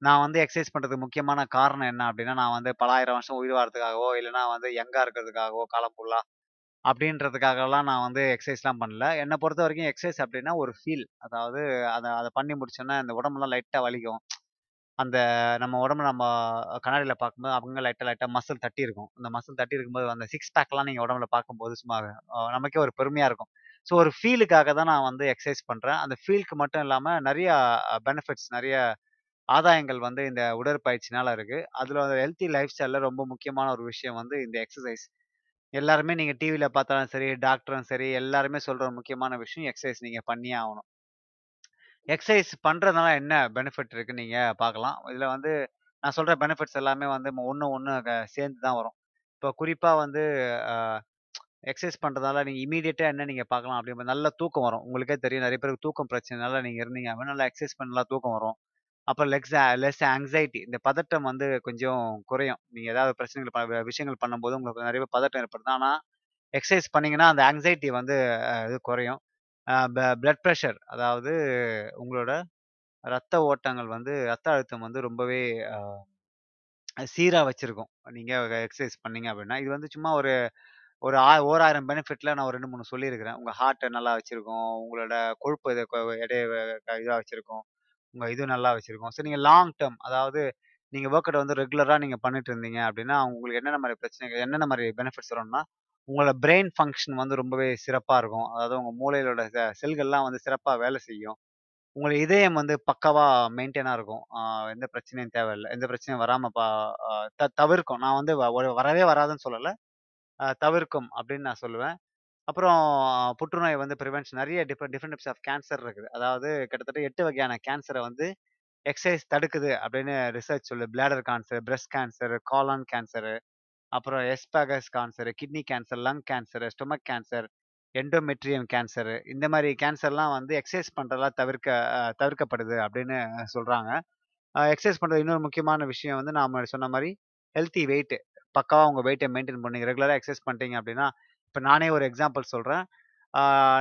நான் வந்து எக்ஸசைஸ் பண்றதுக்கு முக்கியமான காரணம் என்ன அப்டின்னா, நான் வந்து பல 1000 வருஷம் உயிர் வாழறதுக்காகவோ, இல்லன்னா வந்து யங்கா இருக்கிறதுக்காகவோ காலம் ஃபுல்லா அப்டின்றதுக்காகலாம் நான் வந்து எக்ஸசைஸ்லாம் பண்ணல. என்ன பொறுத்தவரைக்கும் எக்ஸசைஸ் அப்டின்னா ஒரு ஃபீல். அதாவது அத அத பண்ணி முடிச்சோனே அந்த உடம்பெல்லாம் லைட்டா வலிக்கும். அந்த நம்ம உடம்ப நம்ம கண்ணாடில பார்க்கும்போது அவங்க லைட்டா லைட்டா மசில் தட்டி இருக்கும். அந்த மசில் தட்டி இருக்கும்போது அந்த சிக்ஸ் பேக்லாம் நீங்க உடம்புல பார்க்கும்போது சும்மா அ நமக்கே ஒரு பெருமையா இருக்கும். ஸோ ஒரு ஃபீலுக்காக தான் நான் வந்து எக்ஸசைஸ் பண்ணுறேன் அந்த ஃபீலுக்கு மட்டும் இல்லாமல் நிறையா பெனிஃபிட்ஸ் நிறைய ஆதாயங்கள் வந்து இந்த உடற்பயிற்சினால அதில் வந்து ஹெல்த்தி லைஃப் ஸ்டைலில் ரொம்ப முக்கியமான ஒரு விஷயம் வந்து இந்த எக்ஸசைஸ் எல்லாருமே நீங்கள் டிவியில் பார்த்தாலும் சரி, டாக்டரும் சரி, எல்லாருமே சொல்கிற முக்கியமான விஷயம் எக்ஸசைஸ் நீங்கள் பண்ணியே ஆகணும் எக்ஸசைஸ் பண்ணுறதுனால என்ன பெனிஃபிட் இருக்குன்னு நீங்கள் பார்க்கலாம். இதில் வந்து நான் சொல்கிற பெனிஃபிட்ஸ் எல்லாமே வந்து ஒன்று ஒன்று சேர்ந்து தான் வரும். இப்போ குறிப்பாக வந்து எக்ஸசைஸ் பண்ணுறதுனால பண்றதால இமீடியட்டாக என்ன நீங்கள் பார்க்கலாம் அப்படிங்கும்போது நல்ல தூக்கம் வரும். உங்களுக்கே தெரியும் நிறைய பேருக்கு தூக்கம் பிரச்சனைனால நீங்கள் இருந்தீங்க அப்படின்னா, நல்லா எக்ஸசைஸ் பண்ணலாம் தூக்கம் வரும். அப்புறம் லெக்ஸ் லெஸ் ஆங்ஸைட்டி இந்த பதட்டம் வந்து கொஞ்சம் குறையும். நீங்கள் ஏதாவது பிரச்சனைகள் ப விஷயங்கள் பண்ணும்போது உங்களுக்கு நிறைய பதட்டம் ஏற்படுது. ஆனால் எக்ஸசைஸ் பண்ணிங்கன்னா அந்த ஆங்ஸைட்டி வந்து இது குறையும். ப பிளட் ப்ரெஷர் அதாவது உங்களோட ரத்த ஓட்டங்கள் வந்து ரத்த அழுத்தம் வந்து ரொம்பவே சீராக வச்சுருக்கும் நீங்கள் எக்ஸசைஸ் பண்ணீங்க அப்படின்னா. இது வந்து சும்மா ஒரு ஒரு ஆ ஓராயிரம் பெனிஃபிட்ல நான் ஒரு 2, 3 சொல்லியிருக்கிறேன். உங்க ஹார்ட்டை நல்லா வச்சுருக்கோம் உங்களோட கொழுப்பு இதை கொ எடைய இதா வச்சிருக்கும். உங்க இது நல்லா வச்சுருக்கோம் ஸோ நீங்க லாங் டேர்ம் அதாவது நீங்க ஒர்க் அவுட் வந்து ரெகுலரா நீங்க பண்ணிட்டு இருந்தீங்க அப்படின்னா, உங்களுக்கு என்னென்ன மாதிரி பிரச்சனைகள் என்னென்ன மாதிரி பெனிஃபிட்ஸ் வரும்னா, உங்களோட பிரெயின் ஃபங்க்ஷன் வந்து ரொம்பவே சிறப்பாக இருக்கும். அதாவது உங்கள் மூளையிலோட செ செல்கள்லாம் வந்து சிறப்பாக வேலை செய்யும். உங்க இதயம் வந்து பக்காவாக மெயின்டைனாக இருக்கும். எந்த பிரச்சனையும் தேவையில்லை எந்த பிரச்சனையும் வராமல் ப த தவிர்க்கும். நான் வந்து வ வரவே வராதுன்னு சொல்லலை தவிர்க்கும் அப்படின்னு நான் சொல்லுவேன். அப்புறம் புற்றுநோய் வந்து ப்ரிவென்ஷன் நிறைய different different types of cancer இருக்குது. அதாவது கிட்டத்தட்ட எட்டு வகையான கேன்சரை வந்து எக்ஸசைஸ் தடுக்குது அப்படின்னு ரிசர்ச் சொல்லு bladder cancer, breast cancer, colon cancer, அப்புறம் oesophagus cancer, kidney cancer, lung cancer, stomach cancer, endometrium cancer இந்த மாதிரி கேன்சர்லாம் வந்து எக்ஸசைஸ் பண்ணுறதெல்லாம் தவிர்க்க தவிர்க்கப்படுது அப்படின்னு சொல்கிறாங்க எக்ஸசைஸ் பண்ணுறது இன்னொரு முக்கியமான விஷயம் வந்து நாம் சொன்ன மாதிரி ஹெல்த்தி வெயிட் பக்காவா உங்கள் வெயிட்டை மெயின்டெயின் பண்ணுங்க ரெகுலராக எக்ஸசைஸ் பண்ணிட்டீங்க அப்படின்னா, இப்போ நானே ஒரு எக்ஸாம்பிள் சொல்கிறேன்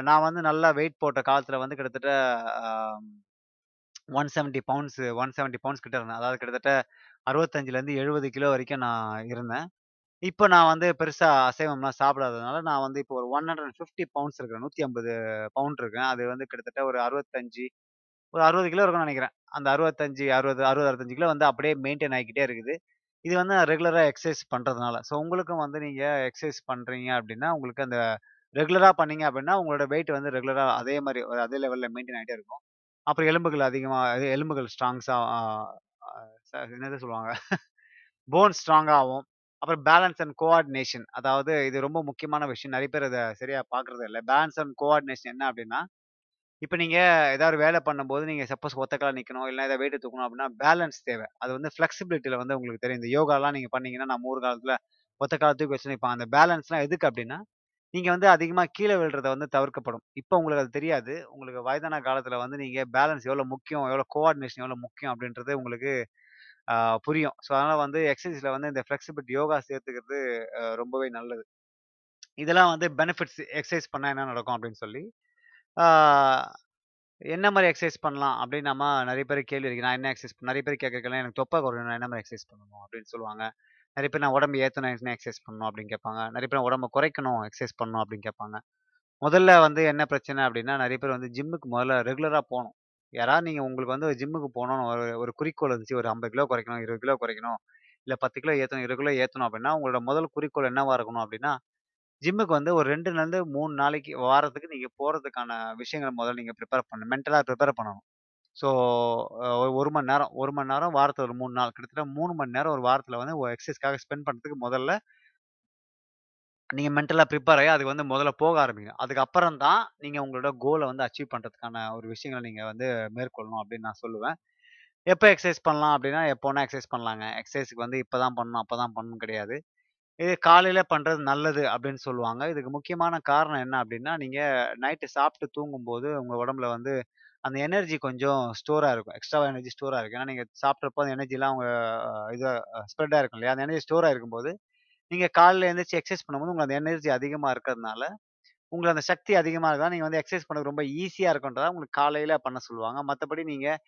நான் வந்து நல்லா வெயிட் போட்ட காலத்தில் வந்து கிட்டத்தட்ட அ 170 பவுண்ட்ஸ் 170 பவுண்ட்ஸ் கிட்ட இருந்தேன். அதாவது கிட்டத்தட்ட 65லருந்து 70 கிலோ வரைக்கும் நான் இருந்தேன். இப்போ நான் வந்து பெருசாக அசைவம்லாம் சாப்பிடாததுனால, நான் வந்து இப்போ ஒரு 150 பவுண்ட்ஸ் இருக்கிறேன். 150 பவுண்ட் இருக்கேன். அது வந்து கிட்டத்தட்ட ஒரு 65 ஒரு 60 கிலோ இருக்கும்னு நினைக்கிறேன் அந்த 65, 60, 60, 65 கிலோ வந்து அப்படியே மெயின்டைன் ஆகிக்கிட்டே இருக்குது. இது வந்து ரெகுலராக ரெகுலரா பண்ணுறதுனால பண்றதுனால. ஸோ உங்களுக்கும் வந்து நீங்க எக்ஸசைஸ் பண்றீங்க அப்படின்னா, உங்களுக்கு அந்த ரெகுலரா பண்ணீங்க அப்படின்னா, உங்களோட வெயிட் வந்து ரெகுலரா அதே மாரி அதே லெவல்ல மெயின்டெயின் ஆயிட்டே இருக்கும். அப்புறம் எலும்புகள் அதிகமா எலும்புகள் ஸ்ட்ராங்ஸா ஆ என்னது சொல்லுவாங்க? போன் ஸ்ட்ராங் ஆவும். அப்புறம் பேலன்ஸ் அண்ட் கோஆர்டினேஷன். அதாவது இது ரொம்ப முக்கியமான விஷயம். நெறைய பேர் அத சரியா பார்க்கறது இல்ல. பேலன்ஸ் அண்ட் கோஆர்டினேஷன் என்ன அப்படின்னா இப்போ நீங்கள் ஏதாவது வேலை பண்ணும்போது நீங்கள் சப்போஸ் ஒத்த நிற்கணும் நிக்கணும், ஏதாவது வெயிட் தூக்கணும் அப்படின்னா பேலன்ஸ் தேவை. அது வந்து ஃப்ளெக்சிபிலிட்டியில் வந்து உங்களுக்கு தெரியும். இந்த யோகாலாம் நீங்கள் பண்ணீங்கன்னா, நம்ம ஊர் காலத்தில் ஒத்த காலத்துக்கு வச்சு நிப்பாங்க. அந்த பேலன்ஸ்லாம் எதுக்கு அப்படின்னா நீங்கள் வந்து அதிகமாக கீழே விழுறத வந்து தவிர்க்கப்படும். இப்போ உங்களுக்கு அது தெரியாது. உங்களுக்கு வயதான காலத்தில் வந்து நீங்கள் பேலன்ஸ் எவ்வளோ முக்கியம், எவ்வளோ கோஆர்டினேஷன் எவ்வளோ முக்கியம் அப்படின்றது உங்களுக்கு புரியும். ஸோ அதனால் வந்து எக்ஸசைஸில் வந்து இந்த ஃப்ளெக்சிபிலிட்டி யோகா சேர்த்துக்கிறது ரொம்பவே நல்லது. இதெல்லாம் வந்து பெனிஃபிட்ஸ் எக்ஸசைஸ் பண்ணால் என்ன நடக்கும் அப்படின்னு சொல்லி. என்ன மாதிரி எக்ஸசைஸ் பண்ணலாம் அப்படின்னு நம்ம நிறைய பேர் கேள்வி இருக்கு. நான் என்ன எக்ஸசைஸ் நிறைய பேர் கேட்கறதுக்கெல்லாம் எனக்கு தொப்பை குறையணும். என்ன மாதிரி எக்ஸசைஸ் பண்ணணும் அப்படின்னு சொல்லுவாங்க. நிறைய பேர் நான் உடம்பு ஏற்றணும் என்ன எக்ஸசைஸ் பண்ணணும் அப்படின்னு கேட்பாங்க. நிறைய பேர் உடம்பு குறைக்கணும் எக்ஸசைஸ் பண்ணணும் அப்படின்னு கேட்பாங்க. முதல்ல வந்து என்ன பிரச்சனை அப்படின்னா, நிறைய பேர் வந்து ஜிம்முக்கு முதல்ல ரெகுலராக போகணும் யாராவது நீங்கள் உங்களுக்கு வந்து ஜிம்முக்கு போகணும்னு ஒரு ஒரு குறிக்கோள் இருந்துச்சு. ஒரு 50 கிலோ குறைக்கணும், 20 கிலோ குறைக்கணும், இல்லை பத்து கிலோ ஏற்றணும் இருபது கிலோ ஏற்றணும் அப்படின்னா, உங்களோட முதல் குறிக்கோள் என்னவாக இருக்கணும் அப்படின்னா, ஜிம்முக்கு வந்து ஒரு 2லேருந்து 3 நாளைக்கு வாரத்துக்கு நீங்க போறதுக்கான விஷயங்கள முதல்ல நீங்க பிரிப்பேர் பண்ணணும். மென்டலா பிரிப்பேர் பண்ணணும். ஸோ அ ஒரு மணி நேரம் 1 மணி நேரம் வாரத்துல ஒரு 3 நாள். கிட்டத்தட்ட 3 மணி நேரம் ஒரு வாரத்துல வந்து ஒரு ஸ்பெண்ட் பண்றதுக்கு முதல்ல நீங்க மென்டலா பிரிப்பேர் ஆயி அதுக்கு வந்து முதல்ல போக ஆரம்பிங்க. அதுக்கப்புறம் தான் நீங்க உங்களோட கோல வந்து அச்சீவ் பண்றதுக்கான ஒரு விஷயங்கள நீங்க வந்து மேற்கொள்ளணும் அப்படின்னு நான் சொல்லுவேன். எப்ப எக்சர்சைஸ் பண்ணலாம் அப்படின்னா, எப்போ வேணா பண்ணலாங்க. எக்சர்சைஸ்க்கு வந்து இப்பதான் பண்ணணும், அப்பதான் பண்ணணும்னு கிடையாது. இது காலையில் பண்ணுறது நல்லது அப்படின்னு சொல்லுவாங்க. இதுக்கு முக்கியமான காரணம் என்ன அப்படின்னா, நீங்கள் நைட்டு சாப்பிட்டு தூங்கும்போது உங்கள் உடம்புல வந்து அந்த எனர்ஜி கொஞ்சம் ஸ்டோராக இருக்கும். எக்ஸ்ட்ரா எனர்ஜி ஸ்டோராக இருக்கும். ஏன்னா நீங்கள் சாப்பிட்றப்போ அந்த எனர்ஜிலாம் அவங்க இது ஸ்ப்ரெட்டாக இருக்கும் இல்லையா? அந்த எனர்ஜி ஸ்டோராக இருக்கும்போது நீங்கள் காலையில் எழுந்திரிச்சு எக்ஸசைஸ் பண்ணும்போது உங்களுக்கு அந்த எனர்ஜி அதிகமாக இருக்கிறதுனால, உங்களுக்கு அந்த சக்தி அதிகமாக இருந்தால் நீங்கள் வந்து எக்ஸசைஸ் பண்ணுறது ரொம்ப ஈஸியாக இருக்குன்றதா உங்களுக்கு காலையில் பண்ண சொல்லுவாங்க. மற்றபடி நீங்கள்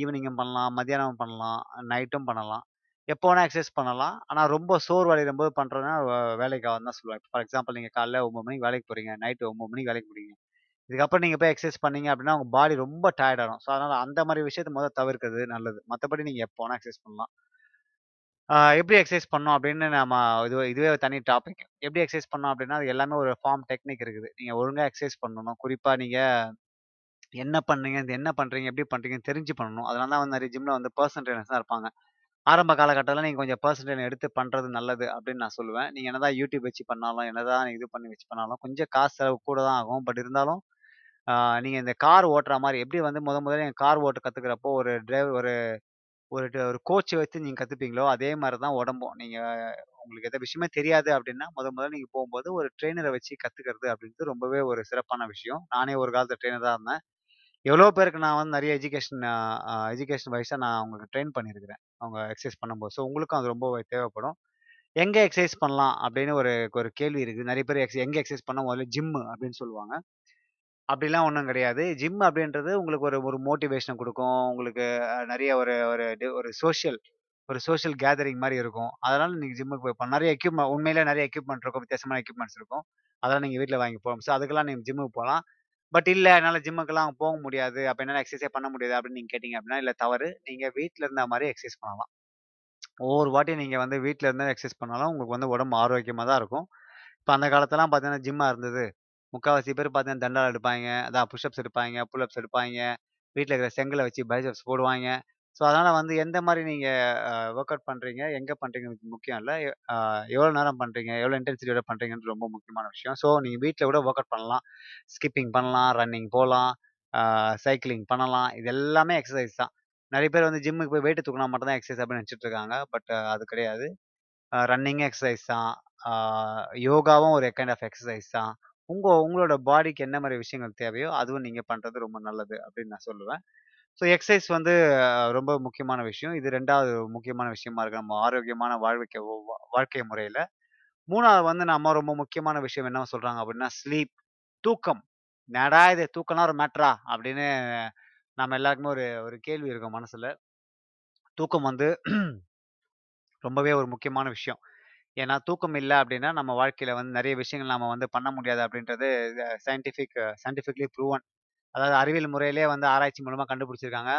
ஈவினிங்கும் பண்ணலாம், மதியானமும் பண்ணலாம், நைட்டும் பண்ணலாம். எப்போ வேணால் எக்சர்சைஸ் பண்ணலாம். ஆனால் ரொம்ப சோர்வடையும்போது போது பண்ணுறதுனா வேலைக்கு ஆகும் தான் சொல்லுவேன். ஃபார் எக்ஸாம்பிள் நீங்கள் காலைல ஒம்பது மணிக்கு வேலைக்கு போகிறீங்க நைட்டு ஒம்பது மணிக்கு வேலைக்கு போகிறீங்க இதுக்கப்புறம் நீங்கள் போய் எக்ஸசைஸ் பண்ணீங்க அப்படின்னா, உங்கள் பாடி ரொம்ப டயர்ட் ஆயிடும். ஸோ அதனால் அந்த மாதிரி விஷயத்தை மொத தவிர்க்கிறது நல்லது. மற்றபடி நீங்கள் எப்போ வேணால் எக்சர்சைஸ் பண்ணலாம். எப்படி எக்ஸசைஸ் பண்ணோம் அப்படின்னு நம்ம இது இதுவே தனி டாபிக். எப்படி எக்ஸசைஸ் பண்ணணும் அப்படின்னா, அது எல்லாமே ஒரு ஃபார்ம் டெக்னிக் இருக்குது. நீங்கள் ஒழுங்காக எக்ஸசைஸ் பண்ணணும். குறிப்பாக நீங்கள் என்ன பண்ணுறீங்க இது என்ன பண்ணுறீங்க எப்படி பண்ணுறீங்கன்னு தெரிஞ்சு பண்ணணும். அதனால தான் வந்து நிறைய ஜிம்மில் வந்து பர்சன் ட்ரைனர்ஸ் தான் இருப்பாங்க. ஆரம்ப காலகட்டத்தில் நீங்கள் கொஞ்சம் பர்சன்டேஜ் எடுத்து பண்ணுறது நல்லது அப்படின்னு நான் சொல்லுவேன். நீங்கள் என்னதான் யூடியூப் வச்சு பண்ணாலும், என்னதான் இது பண்ணி வச்சு பண்ணாலும், கொஞ்சம் காசு செலவு கூட தான் ஆகும். பட் இருந்தாலும், நீங்கள் இந்த கார் ஓட்டுற மாதிரி எப்படி வந்து முத முதல்ல நீங்கள் கார் ஓட்ட கற்றுக்கிறப்போ ஒரு டிரைவர் ஒரு ஒரு ஒரு கோச்சை வச்சு நீங்கள் கற்றுப்பீங்களோ அதே மாதிரி தான் உடம்பும். நீங்கள் உங்களுக்கு எந்த விஷயமே தெரியாது அப்படின்னா, முத முதல்ல நீங்கள் போகும்போது ஒரு ட்ரெயினரை வச்சு கற்றுக்கிறது அப்படின்றது ரொம்பவே ஒரு சிறப்பான விஷயம். நானே ஒரு காலத்தில் ட்ரெயினராக தான் இருந்தேன். எவ்வளோ பேருக்கு நான் வந்து நிறைய எஜுகேஷன் எஜுகேஷன் வைஸாக நான் உங்களுக்கு ட்ரெயின் பண்ணியிருக்கிறேன். அவங்க எக்ஸசைஸ் பண்ணும்போது. ஸோ உங்களுக்கும் அது ரொம்ப தேவைப்படும். எங்கே எக்ஸசைஸ் பண்ணலாம் அப்படின்னு ஒரு ஒரு கேள்வி இருக்குது நிறைய பேர் எக்ஸ் எங்கே எக்ஸசைஸ் பண்ணா முதல்ல ஜிம்மு அப்படின்னு சொல்லுவாங்க. அப்படிலாம் ஒன்றும் கிடையாது. ஜிம் அப்படின்றது உங்களுக்கு ஒரு ஒரு மோட்டிவேஷன் கொடுக்கும் உங்களுக்கு நிறைய ஒரு ஒரு ஒரு சோஷியல் ஒரு சோஷியல் கேதரிங் மாதிரி இருக்கும். அதனால நீங்கள் ஜிம்முக்கு போய் பண்ணலாம். நெறைய உண்மையிலே நிறைய எக்யூப்மெண்ட் இருக்கும். வித்தியாசமான எக்யூப்மெண்ட்ஸ் இருக்கும். அதெல்லாம் நீங்கள் வீட்டில் வாங்கி போகணும் ஸோ அதுக்கெல்லாம் நீங்கள் ஜிம்முக்கு போகலாம் பட் இல்லை என்னால் ஜிம்முக்கெல்லாம் போக முடியாது. அப்போ என்னால் எக்ஸசைஸ் பண்ண முடியாது அப்படின்னு நீங்கள் கேட்டிங்க அப்படின்னா, இல்லை தவறு. நீங்கள் வீட்டில் இருந்த மாதிரி எக்ஸசைஸ் பண்ணலாம். ஒவ்வொரு வாட்டியும் நீங்கள் வந்து வீட்டில் இருந்தால் எக்ஸசைஸ் பண்ணாலும் உங்களுக்கு வந்து உடம்பு ஆரோக்கியமாக தான் இருக்கும். இப்போ அந்த காலத்திலலாம் பார்த்தீங்கன்னா, ஜிம்மாக இருந்தது. முக்கால்வாசி பேர் பார்த்தீங்கன்னா, தண்டால் எடுப்பாங்க அதான் புஷ்அப்ஸ் எடுப்பாங்க புல்அப்ஸ் புல் அப்ஸ் இருக்கிற செங்கலை வச்சு பைசப்ஸ் போடுவாங்க ஸோ அதனால் வந்து எந்த மாதிரி நீங்கள் ஒர்க் அவுட் பண்ணுறீங்க எங்கே பண்ணுறீங்க முக்கியம் இல்லை எவ்வளோ நேரம் பண்ணுறீங்க எவ்வளோ இன்டென்சிட்டியோட பண்ணுறீங்கன்னு ரொம்ப முக்கியமான விஷயம். ஸோ நீங்கள் வீட்டில் கூட ஒர்க் அவுட் பண்ணலாம். ஸ்கிப்பிங் பண்ணலாம், ரன்னிங் போகலாம் சைக்கிளிங் பண்ணலாம். இது எல்லாமே எக்ஸசைஸ் தான். நிறைய பேர் வந்து ஜிம்முக்கு போய் வெயிட் தூக்கினா மட்டும் தான் எக்ஸசைஸ் அப்படின்னு நினச்சிட்டு இருக்காங்க. பட் அது கிடையாது. ரன்னிங் எக்ஸசைஸ் தான். யோகாவும் ஒரு கைண்ட் ஆஃப் எக்ஸசைஸ் தான். உங்கள் உங்களோட பாடிக்கு என்ன மாதிரி விஷயங்கள் தேவையோ, அதுவும் நீங்கள் பண்ணுறது ரொம்ப நல்லது அப்படின்னு நான் சொல்லுவேன். ஸோ எக்ஸசைஸ் வந்து ரொம்ப முக்கியமான விஷயம். இது ரெண்டாவது முக்கியமான விஷயமா இருக்கு. நம்ம ஆரோக்கியமான வாழ்விக்க வாழ்க்கை முறையில் மூணாவது வந்து நம்ம ரொம்ப முக்கியமான விஷயம் என்ன சொல்கிறாங்க அப்படின்னா, ஸ்லீப் தூக்கம். நடா இது தூக்கம்லாம் ஒரு மேட்ரா அப்படின்னு நம்ம எல்லாருக்குமே ஒரு ஒரு கேள்வி இருக்கும் மனசில் தூக்கம் வந்து ரொம்பவே ஒரு முக்கியமான விஷயம். ஏன்னா தூக்கம் இல்லை அப்படின்னா, நம்ம வாழ்க்கையில் வந்து நிறைய விஷயங்கள் நம்ம வந்து பண்ண முடியாது அப்படின்றது சயின்டிஃபிக் சயின்டிஃபிக்லி ப்ரூவன். அதாவது அறிவியல் முறையிலேயே வந்து ஆராய்ச்சி மூலமா கண்டுபிடிச்சிருக்காங்க.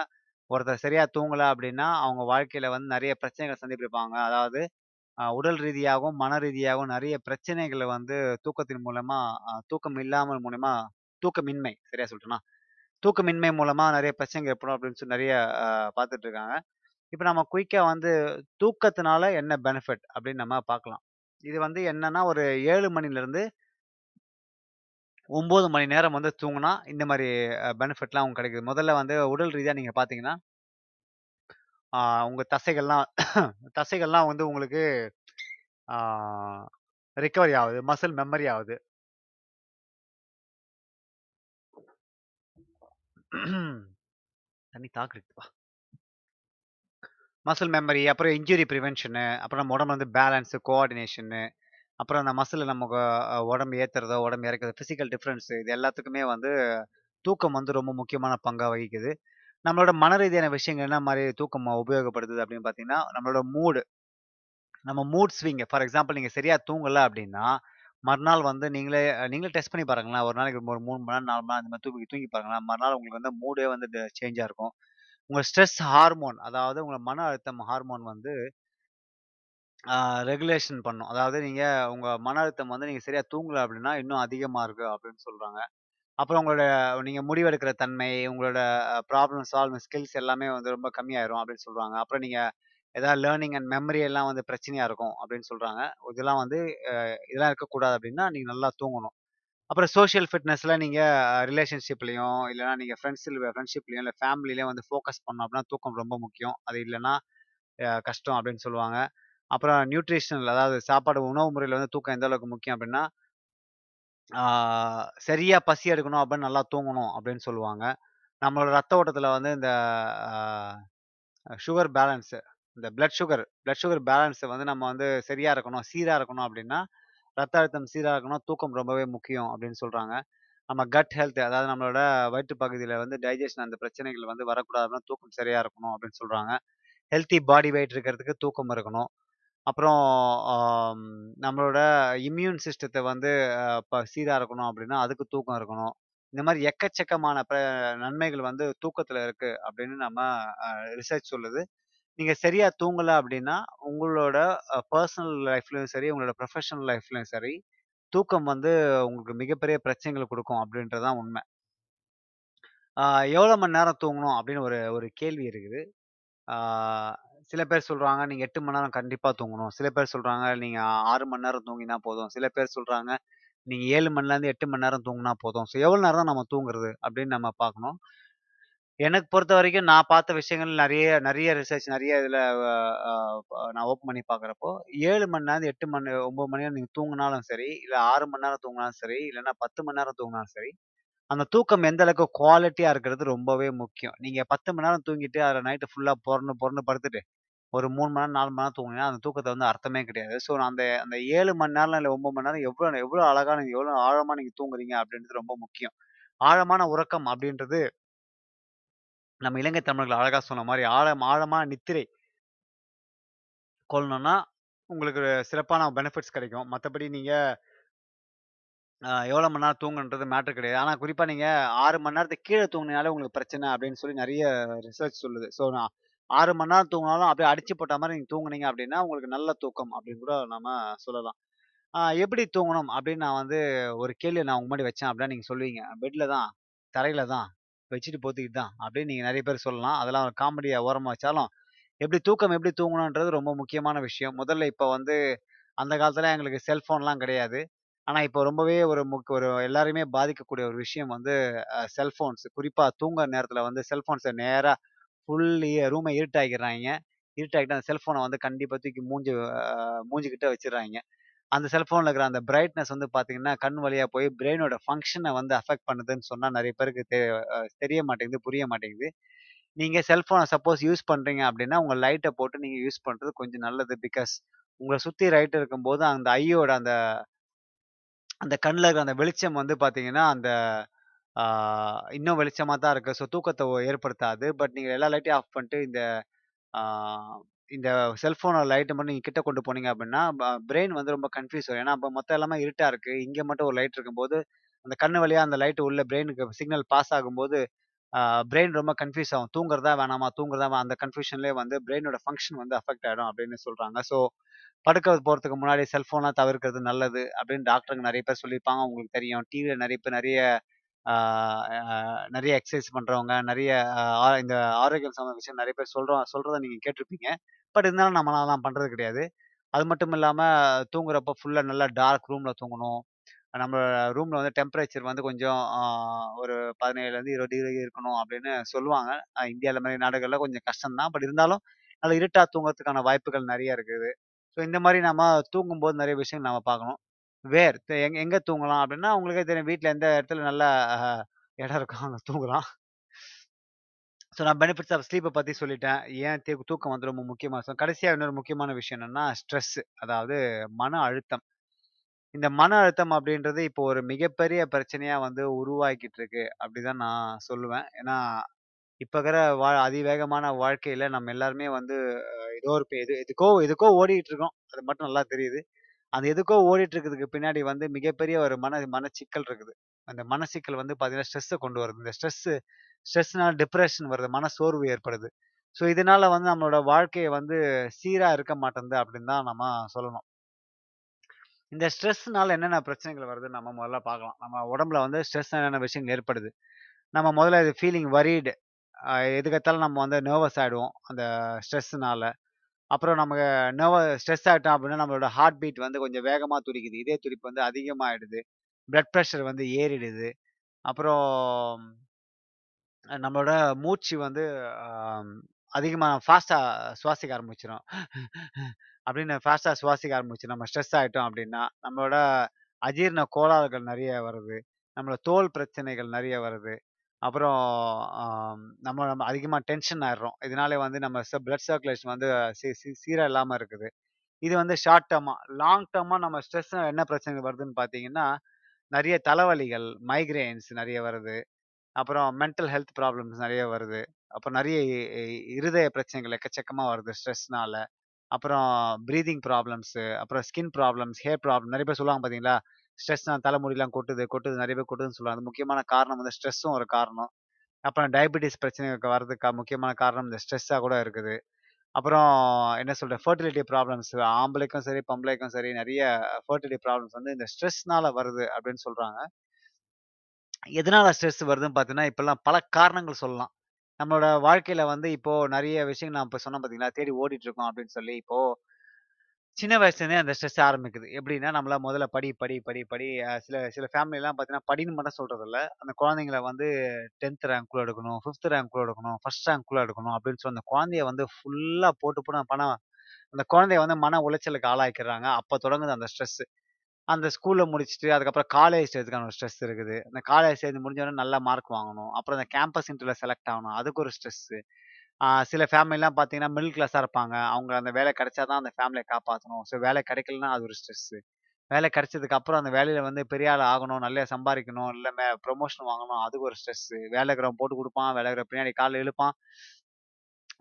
ஒருத்தர் சரியா தூங்கல அப்படின்னா, அவங்க வாழ்க்கையில வந்து நிறைய பிரச்சனைகளை சந்திப்பிருப்பாங்க. அதாவது உடல் ரீதியாகவும், மன ரீதியாகவும் நிறைய பிரச்சனைகளை வந்து தூக்கத்தின் மூலமா தூக்கம் இல்லாமல் மூலியமா தூக்கமின்மை சரியா சொல்ட்டேனா? தூக்கமின்மை மூலமா நிறைய பிரச்சனைகள் ஏற்படும் அப்படின்னு சொல்லி நிறைய அ பார்த்துட்டு இருக்காங்க. இப்போ நம்ம குயிக்கா வந்து தூக்கத்தினால என்ன பெனிஃபிட் அப்படின்னு நம்ம பார்க்கலாம். இது வந்து என்னன்னா, ஒரு 7 மணிலருந்து ஒம்பது மணி நேரம் வந்து தூங்கினா இந்த மாதிரி பெனிஃபிட்லாம் உங்களுக்கு கிடைக்குது. முதல்ல வந்து உடல் ரீதியாக நீங்கள் பார்த்தீங்கன்னா, உங்கள் தசைகள்லாம் தசைகள்லாம் வந்து உங்களுக்கு ரிக்கவரி ஆகுது மசில் மெமரி ஆகுது தண்ணி தாகம் மசில் மெமரி, அப்புறம் இன்ஜுரி ப்ரிவென்ஷனு அப்புறம் நம்ம உடம்பு வந்து பேலன்ஸு, கோஆர்டினேஷனு, அப்புறம் அந்த மசில் நமக்கு உடம்பு ஏற்றுறதோ உடம்பு இறக்குறது, ஃபிசிக்கல் டிஃப்ரென்ஸ் இது எல்லாத்துக்குமே வந்து தூக்கம் வந்து ரொம்ப முக்கியமான பங்காக வகிக்குது. நம்மளோட மன ரீதியான விஷயங்கள் என்ன மாதிரி தூக்கம் உபயோகப்படுத்துது அப்படின்னு பார்த்தீங்கன்னா, நம்மளோட மூடு நம்ம மூட் ஸ்விங் ஃபார் எக்ஸாம்பிள் நீங்கள் சரியாக தூங்கலை அப்படின்னா, மறுநாள் வந்து நீங்களே நீங்களே டெஸ்ட் பண்ணி பாருங்களேன். ஒரு நாளைக்கு ஒரு மூணு மணி நேரம், நாலு மணி நேரம் அந்த மாதிரி தூக்கி தூங்கி பாருங்களேன். மறுநாள் உங்களுக்கு வந்து மூடே வந்து சேஞ்சாக இருக்கும். உங்கள் ஸ்ட்ரெஸ் ஹார்மோன் அதாவது உங்களை மன அழுத்தம் ஹார்மோன் வந்து ரெகுலேஷன் பண்ணும். அதாவது நீங்க உங்க மன அழுத்தம் வந்து நீங்க சரியா தூங்கல அப்படின்னா, இன்னும் அதிகமா இருக்கு அப்படின்னு சொல்றாங்க. அப்புறம் உங்களோட நீங்க முடிவெடுக்கிற தன்மை, உங்களோட ப்ராப்ளம் சால்விங் ஸ்கில்ஸ் எல்லாமே வந்து ரொம்ப கம்மியாயிரும் அப்படின்னு சொல்றாங்க. அப்புறம் நீங்க ஏதாவது லேர்னிங் அண்ட் மெமரி எல்லாம் வந்து பிரச்சனையா இருக்கும் அப்படின்னு சொல்றாங்க. இதெல்லாம் வந்து அ இதெல்லாம் இருக்கக்கூடாது அப்படின்னா, நீங்க நல்லா தூங்கணும். அப்புறம் சோஷியல் ஃபிட்னஸ்ல நீங்க ரிலேஷன்ஷிப்லயும், இல்லன்னா நீங்க ஃப்ரெண்ட்ஸில் ஃப்ரெண்ட்ஷிப்லயும், இல்ல ஃபேமிலிலயும் வந்து ஃபோக்கஸ் பண்ணோம் அப்படின்னா தூக்கம் ரொம்ப முக்கியம். அது இல்லைன்னா அ கஷ்டம் அப்படின்னு சொல்லுவாங்க. அப்புறம் நியூட்ரிஷனல் அதாவது சாப்பாடு உணவு முறையில் வந்து தூக்கம் எந்த அளவுக்கு முக்கியம் அப்படின்னா, சரியாக பசி எடுக்கணும் அப்படின்னு நல்லா தூங்கணும் அப்படின்னு சொல்லுவாங்க. நம்மளோட ரத்த ஓட்டத்தில் வந்து இந்த சுகர் பேலன்ஸு இந்த blood sugar blood sugar balance வந்து நம்ம வந்து சரியாக இருக்கணும், சீராக இருக்கணும் அப்படின்னா, ரத்த அழுத்தம் சீராக இருக்கணும், தூக்கம் ரொம்பவே முக்கியம் அப்படின்னு சொல்கிறாங்க நம்ம கட் ஹெல்த் அதாவது நம்மளோட வயிற்று பகுதியில் வந்து டைஜெஷன் அந்த பிரச்சனைகள் வந்து வரக்கூடாதுன்னா, தூக்கம் சரியாக இருக்கணும் அப்படின்னு சொல்கிறாங்க ஹெல்த்தி பாடி வெயிட் இருக்கிறதுக்கு தூக்கம் இருக்கணும். அப்புறம் ஆம், நம்மளோட இம்யூன் சிஸ்டத்த வந்து அ ப சீரா இருக்கணும் அப்படின்னா, அதுக்கு தூக்கம் இருக்கணும். இந்த மாரி எக்கச்சக்கமான ப நன்மைகள் வந்து தூக்கத்துல இருக்கு அப்படின்னு நம்ம அ ரிசர்ச் சொல்லுது. நீங்க சரியா தூங்கல அப்படின்னா, உங்களோட அ லைஃப்லையும் லைஃப்லயும் சரி, உங்களோட ப்ரொஃபஷனல் லைஃப்லயும் சரி, தூக்கம் வந்து உங்களுக்கு மிகப்பெரிய பிரச்சனைகள குடுக்கும் அப்படின்றது தான் ஆ எவ்வளோ மணி நேரம் தூங்கணும் அப்படின்னு ஒரு ஒரு கேள்வி இருக்குது. ஆ சில பேர் சொல்றாங்க, நீங்க எட்டு மணி நேரம் கண்டிப்பா தூங்கணும். சில பேர் சொல்றாங்க, நீங்க ஆறு மணி நேரம் தூங்கினா போதும். சில பேர் சொல்றாங்க, நீங்க ஏழு மணிலேருந்து எட்டு மணி நேரம் தூங்கினா போதும். ஸோ எவ்வளோ நேரம் தான் நம்ம தூங்குறது அப்படின்னு நம்ம பார்க்கணும். எனக்கு பொறுத்த வரைக்கும் நான் பார்த்த விஷயங்கள் நிறைய நிறைய ரிசர்ச் நிறைய இதில் நான் ஓப்பன் பண்ணி பார்க்குறப்போ, ஏழு மணி நேரம், எட்டு மணி ஒம்பது மணி நேரம் நீங்கள் தூங்கினாலும் சரி, இல்லை ஆறு மணி நேரம் தூங்கினாலும் சரி, இல்லைன்னா பத்து மணி நேரம் தூங்குனாலும் சரி, அந்த தூக்கம் எந்த அளவுக்கு குவாலிட்டியாக இருக்கிறது ரொம்பவே முக்கியம். நீங்கள் பத்து மணி நேரம் தூங்கிட்டு, அதில் நைட்டு ஃபுல்லாக பொறணு பொறணு படுத்துட்டு, ஒரு மூணு மணி நேரம், நாலு மணி நேரம் தூங்குனீங்கன்னா, அந்த தூக்கத்தை வந்து அர்த்தமே கிடையாது. ஸோ அந்த அந்த ஏழு மணி நேரம் இல்லை ஒன்பது மணி நேரம் எவ்வளோ எவ்வளோ அழகா நீங்க எவ்வளோ ஆழமா நீங்க தூங்குறீங்க அப்படின்றது ரொம்ப முக்கியம். ஆழமான உறக்கம் அப்படின்றது நம்ம இலங்கை தமிழர்கள் அழகா சொன்ன மாதிரி ஆழம் ஆழமான நித்திரை கொள்ளணும்னா, உங்களுக்கு சிறப்பான பெனிஃபிட்ஸ் கிடைக்கும். மத்தபடி நீங்க எவ்வளோ மணி நேரம் தூங்குன்றது மேட்டர் கிடையாது. ஆனா குறிப்பா நீங்க ஆறு மணி நேரத்துக்கு கீழ தூங்கினாலே உங்களுக்கு பிரச்சனை அப்படின்னு சொல்லி நிறைய ரிசர்ச் சொல்லுது. ஸோ நான் ஆறு மணி நேரம் தூங்குனாலும் அப்படியே அடிச்சு போட்ட மாதிரி நீங்க தூங்குனீங்க அப்படின்னா, உங்களுக்கு நல்ல தூக்கம் அப்படின்னு கூட நம்ம சொல்லலாம். எப்படி தூங்கணும் அப்படின்னு நான் வந்து ஒரு கேள்வி நான் உங்க முன்னாடி வச்சேன் அப்படின்னா நீங்க சொல்லுவீங்க. பெட்ல தான், தரையில தான், வச்சுட்டு போத்திக்கிட்டு தான் அப்படின்னு நீங்க நிறைய பேர் சொல்லலாம். அதெல்லாம் ஒரு காமெடியா ஓரமா வச்சாலும், எப்படி தூக்கம் எப்படி தூங்கணுன்றது ரொம்ப முக்கியமான விஷயம். முதல்ல இப்போ வந்து அந்த காலத்துல எங்களுக்கு செல்ஃபோன்லாம் கிடையாது. ஆனா இப்போ ரொம்பவே ஒரு முக் ஒரு எல்லாருமே பாதிக்கக்கூடிய ஒரு விஷயம் வந்து அ செல்ஃபோன்ஸ். குறிப்பா தூங்குற நேரத்துல வந்து செல்ஃபோன்ஸை நேராக ஃபுல் ரூமை இருட்டாக்கிடுறாங்க இருட்டாக்கிட்டு அந்த செல்ஃபோனை வந்து கண்டிப்பாக தூக்கி மூஞ்சி மூஞ்சிக்கிட்டே வச்சிடறாங்க அந்த செல்ஃபோனில் இருக்கிற அந்த பிரைட்னஸ் வந்து பார்த்தீங்கன்னா, கண் வழியாக போய் பிரெயினோட ஃபங்க்ஷனை வந்து அஃபெக்ட் பண்ணுதுன்னு சொன்னால் நிறைய பேருக்கு தெ தெரிய மாட்டேங்குது, புரிய மாட்டேங்குது. நீங்கள் செல்ஃபோனை சப்போஸ் யூஸ் பண்ணுறீங்க அப்படின்னா உங்கள் லைட்டை போட்டு நீங்கள் யூஸ் பண்ணுறது கொஞ்சம் நல்லது. பிகாஸ் உங்களை சுற்றி ரைட் இருக்கும்போது, அந்த ஐயோட அந்த அந்த கண்ணில் இருக்கிற அந்த வெளிச்சம் வந்து பார்த்தீங்கன்னா, அந்த இன்னும் வெளிச்சமாக தான் இருக்குது ஸோ தூக்கத்தை ஒ ஏற்படுத்தாது. பட் நீங்கள் எல்லா லைட்டையும் ஆஃப் பண்ணிட்டு இந்த ஆ இந்த செல்ஃபோனோட லைட்டை மட்டும் நீங்கள் கிட்ட கொண்டு போனீங்க அப்படின்னா பிரெயின் வந்து ரொம்ப கன்ஃப்யூஸ் ஆகும். ஏன்னா, அப்போ மொத்தம் எல்லாமே இருட்டாக இருக்குது இங்கே மட்டும் ஒரு லைட் இருக்கும்போது, அந்த கண்ணு வழியாக அந்த லைட் உள்ள பிரெயினுக்கு சிக்னல் பாஸ் ஆகும்போது, பிரெயின் ரொம்ப கன்ஃப்யூஸ் ஆகும். தூங்குறதா வேணாமா? தூங்குறதா வே அந்த கன்ஃபியூஷன்லேயே வந்து பிரெயினோட ஃபங்க்ஷன் வந்து அஃபெக்ட் ஆகிடும் அப்படின்னு சொல்கிறாங்க ஸோ படுக்க போகிறதுக்கு முன்னாடி செல்ஃபோன்லாம் தவிர்க்கிறது நல்லது அப்படின்னு டாக்டருங்க நிறைய பேர் சொல்லியிருப்பாங்க. உங்களுக்கு தெரியும். டிவியில் நிறைய பேர் நிறைய நிறைய எக்ஸசைஸ் பண்ணுறவங்க நிறைய இந்த ஆரோக்கியம் சம்மந்த விஷயம் நிறைய பேர் சொல்கிறோம் சொல்கிறத நீங்கள் கேட்டிருப்பீங்க. பட் இருந்தாலும் நம்மளால அதெல்லாம் பண்ணுறது கிடையாது. அது மட்டும் இல்லாமல் தூங்குறப்போ ஃபுல்லாக நல்லா டார்க் ரூமில் தூங்கணும். நம்ம ரூமில் வந்து டெம்பரேச்சர் வந்து கொஞ்சம் ஒரு 17லருந்து 20 டிகிரி இருக்கணும் அப்படின்னு சொல்லுவாங்க. இந்தியாவில் மாதிரி நாடுகளில் கொஞ்சம் கஷ்டம் தான். பட் இருந்தாலும் நல்லா இருட்டாக தூங்குறதுக்கான வாய்ப்புகள் நிறைய இருக்குது. ஸோ இந்த மாதிரி நம்ம தூங்கும்போது நிறைய விஷயங்கள் நம்ம பார்க்கணும். வேர் த எங்க எங்க தூங்கலாம் அப்படின்னா உங்களுக்கே தெரியும். வீட்ல எந்த இடத்துல நல்லா அ இடம் இருக்கோ அங்க தூங்கலாம். ஸோ நான் பெனிஃபிட்ஸ் ஆஃப் ஸ்லீப்ப பத்தி சொல்லிட்டேன். ஏன் தே தூக்கம் வந்து ரொம்ப முக்கியமான விஷயம். கடைசியா இன்னொரு முக்கியமான விஷயம் என்னன்னா, ஸ்ட்ரெஸ் அதாவது மன அழுத்தம். இந்த மன அழுத்தம் அப்படின்றது இப்போ ஒரு மிகப்பெரிய பிரச்சனையா வந்து உருவாக்கிட்டு இருக்கு. அப்டிதான் நான் சொல்லுவேன். ஏன்னா இப்ப இருக்கிற வா அதிவேகமான வாழ்க்கையில நம்ம எல்லாருமே வந்து ஏதோ ஒரு எது எதுக்கோ எதுக்கோ ஓடிட்டு இருக்கோம். அது மட்டும் நல்லா தெரியுது. அந்த எதுக்கோ ஓடிட்டு இருக்கிறதுக்கு பின்னாடி வந்து மிகப்பெரிய ஒரு மன மனச்சிக்கல் இருக்குது. அந்த மனசிக்கல் வந்து பார்த்தீங்கன்னா, ஸ்ட்ரெஸ்ஸை கொண்டு வருது. இந்த ஸ்ட்ரெஸ்ஸு ஸ்ட்ரெஸ்னால டிப்ரெஷன் வருது. மன சோர்வு ஏற்படுது. ஸோ இதனால வந்து நம்மளோட வாழ்க்கையை வந்து சீராக இருக்க மாட்டேன்து அப்படின்னு தான் நம்ம சொல்லணும். இந்த ஸ்ட்ரெஸ்னால என்னென்ன பிரச்சனைகள் வருதுன்னு நம்ம முதல்ல பார்க்கலாம். நம்ம உடம்புல வந்து ஸ்ட்ரெஸ் என்னென்ன விஷயங்கள் ஏற்படுது. நம்ம முதல்ல இது ஃபீலிங் வரீடு எதுக்கத்தாலும் நம்ம வந்து நர்வஸ் ஆகிடுவோம் அந்த ஸ்ட்ரெஸ்ஸுனால. அப்புறம் நமக்கு நர்வ ஸ்ட்ரெஸ் ஆகிட்டோம் அப்படின்னா, நம்மளோட ஹார்ட் பீட் வந்து கொஞ்சம் வேகமாக துடிக்குது. இதே துடிப்பு வந்து அதிகமாகிடுது பிளட் ப்ரெஷர் வந்து ஏறிடுது. அப்புறம் நம்மளோட மூச்சு வந்து அதிகமாக ஃபாஸ்ட்டாக சுவாசிக்க ஆரம்பிச்சிடும் அப்படின்னு ஃபாஸ்ட்டாக சுவாசிக்க ஆரம்பிச்சு நம்ம ஸ்ட்ரெஸ் ஆயிட்டோம் அப்படின்னா, நம்மளோட அஜீரண கோளாறுகள் நிறைய வருது. நம்மளோட தோல் பிரச்சனைகள் நிறைய வருது. அப்புறம் நம்ம நம்ம அதிகமாக டென்ஷன் ஆயிடுறோம். இதனால வந்து நம்ம பிளட் சர்க்குலேஷன் வந்து சீ சீ சீராக இல்லாமல் இருக்குது. இது வந்து ஷார்ட் டேர்மாக லாங் டேர்மாக நம்ம ஸ்ட்ரெஸ் என்ன பிரச்சனை வருதுன்னு பார்த்தீங்கன்னா, நிறைய தலைவலிகள், மைக்ரேன்ஸ் நிறைய வருது. அப்புறம் மென்டல் ஹெல்த் ப்ராப்ளம்ஸ் நிறைய வருது. அப்புறம் நிறைய இருதய பிரச்சனைகள் எக்கச்சக்கமாக வருது ஸ்ட்ரெஸ்னால. அப்புறம் ப்ரீதிங் ப்ராப்ளம்ஸு, அப்புறம் ஸ்கின் ப்ராப்ளம்ஸ், ஹேர் ப்ராப்ளம் நிறைய பேர் சொல்லுவாங்க பார்த்தீங்களா? ஸ்ட்ரெஸ் நான் தலைமுடியெல்லாம் கொட்டுது, கொட்டுது நிறைய பேர் கொட்டுதுன்னு சொல்லுவாங்க. அது முக்கியமான காரணம் வந்து ஸ்ட்ரெஸ்ஸும் ஒரு காரணம். அப்புறம் டயபெட்டிஸ் பிரச்சனைகளுக்கு வர்றதுக்கு முக்கியமான காரணம் இந்த ஸ்ட்ரெஸ்ஸாக கூட இருக்குது. அப்புறம் என்ன சொல்றது? ஃபர்டிலிட்டி ப்ராப்ளம்ஸ் ஆம்பளைக்கும் சரி, பொம்பளைக்கும் சரி நிறைய ஃபெர்டிலிட்டி ப்ராப்ளம்ஸ் வந்து இந்த ஸ்ட்ரெஸ்னால வருது அப்படின்னு சொல்கிறாங்க எதனால ஸ்ட்ரெஸ் வருதுன்னு பார்த்தீங்கன்னா, இப்போல்லாம் பல காரணங்கள் சொல்லலாம். நம்மளோட வாழ்க்கையில் வந்து இப்போ நிறைய விஷயங்கள் நான் இப்போ சொன்னேன் பார்த்தீங்களா? தேடி ஓடிட்டு இருக்கோம் அப்படின்னு சொல்லி, இப்போது சின்ன வயசுலேருந்தே அந்த ஸ்ட்ரெஸ் ஆரம்பிக்குது. எப்படின்னா, நம்மள முதல்ல படி, படி, படி, படி சில சில ஃபேமிலிலாம் பார்த்தீங்கன்னா, படின்னு மட்டும் சொல்றதில்ல. அந்த குழந்தைங்கள வந்து 10த் ரேங்க்குள்ள எடுக்கணும், ஃபிஃப்த் ரேங்க்குள்ள எடுக்கணும், ஃபர்ஸ்ட் ரேங்க்குள்ள எடுக்கணும் அப்படின்னு சொல்லி அந்த குழந்தைய வந்து ஃபுல்லாக போட்டு போட்டு பணம் அந்த குழந்தைய வந்து மன உளைச்சலுக்கு ஆளாக்கிறாங்க. அப்போ தொடங்குது அந்த ஸ்ட்ரெஸ். அந்த ஸ்கூலில் முடிச்சுட்டு, அதுக்கப்புறம் காலேஜ் சேர்த்துக்கான ஒரு ஸ்ட்ரெஸ் இருக்குது. அந்த காலேஜ் சேர்ந்து முடிஞ்சவொடனே நல்ல மார்க் வாங்கணும். அப்புறம் அந்த கேம்பஸ் இன்டர்வியூவில் செலக்ட் ஆகணும். அதுக்கு ஒரு ஸ்ட்ரெஸ்ஸு. சில ஃபேமிலிலாம் பார்த்தீங்கன்னா, மிடில் கிளாஸாக இருப்பாங்க. அவங்க அந்த வேலை கிடைச்சா தான் அந்த ஃபேமிலியை காப்பாற்றணும் ஸோ வேலை கிடைக்கலன்னா அது ஒரு ஸ்ட்ரெஸ்ஸு. வேலை கிடைச்சதுக்கு அப்புறம் அந்த வேலையில வந்து பெரிய ஆள் ஆகணும், நல்லா சம்பாதிக்கணும் இல்லை மே ப்ரமோஷன் வாங்கணும். அதுக்கு ஒரு ஸ்ட்ரெஸ்ஸு. வேலைக்கிறவன் போட்டு கொடுப்பான் வேலைக்கிற பின்னாடி கால்ல இழுப்பான்.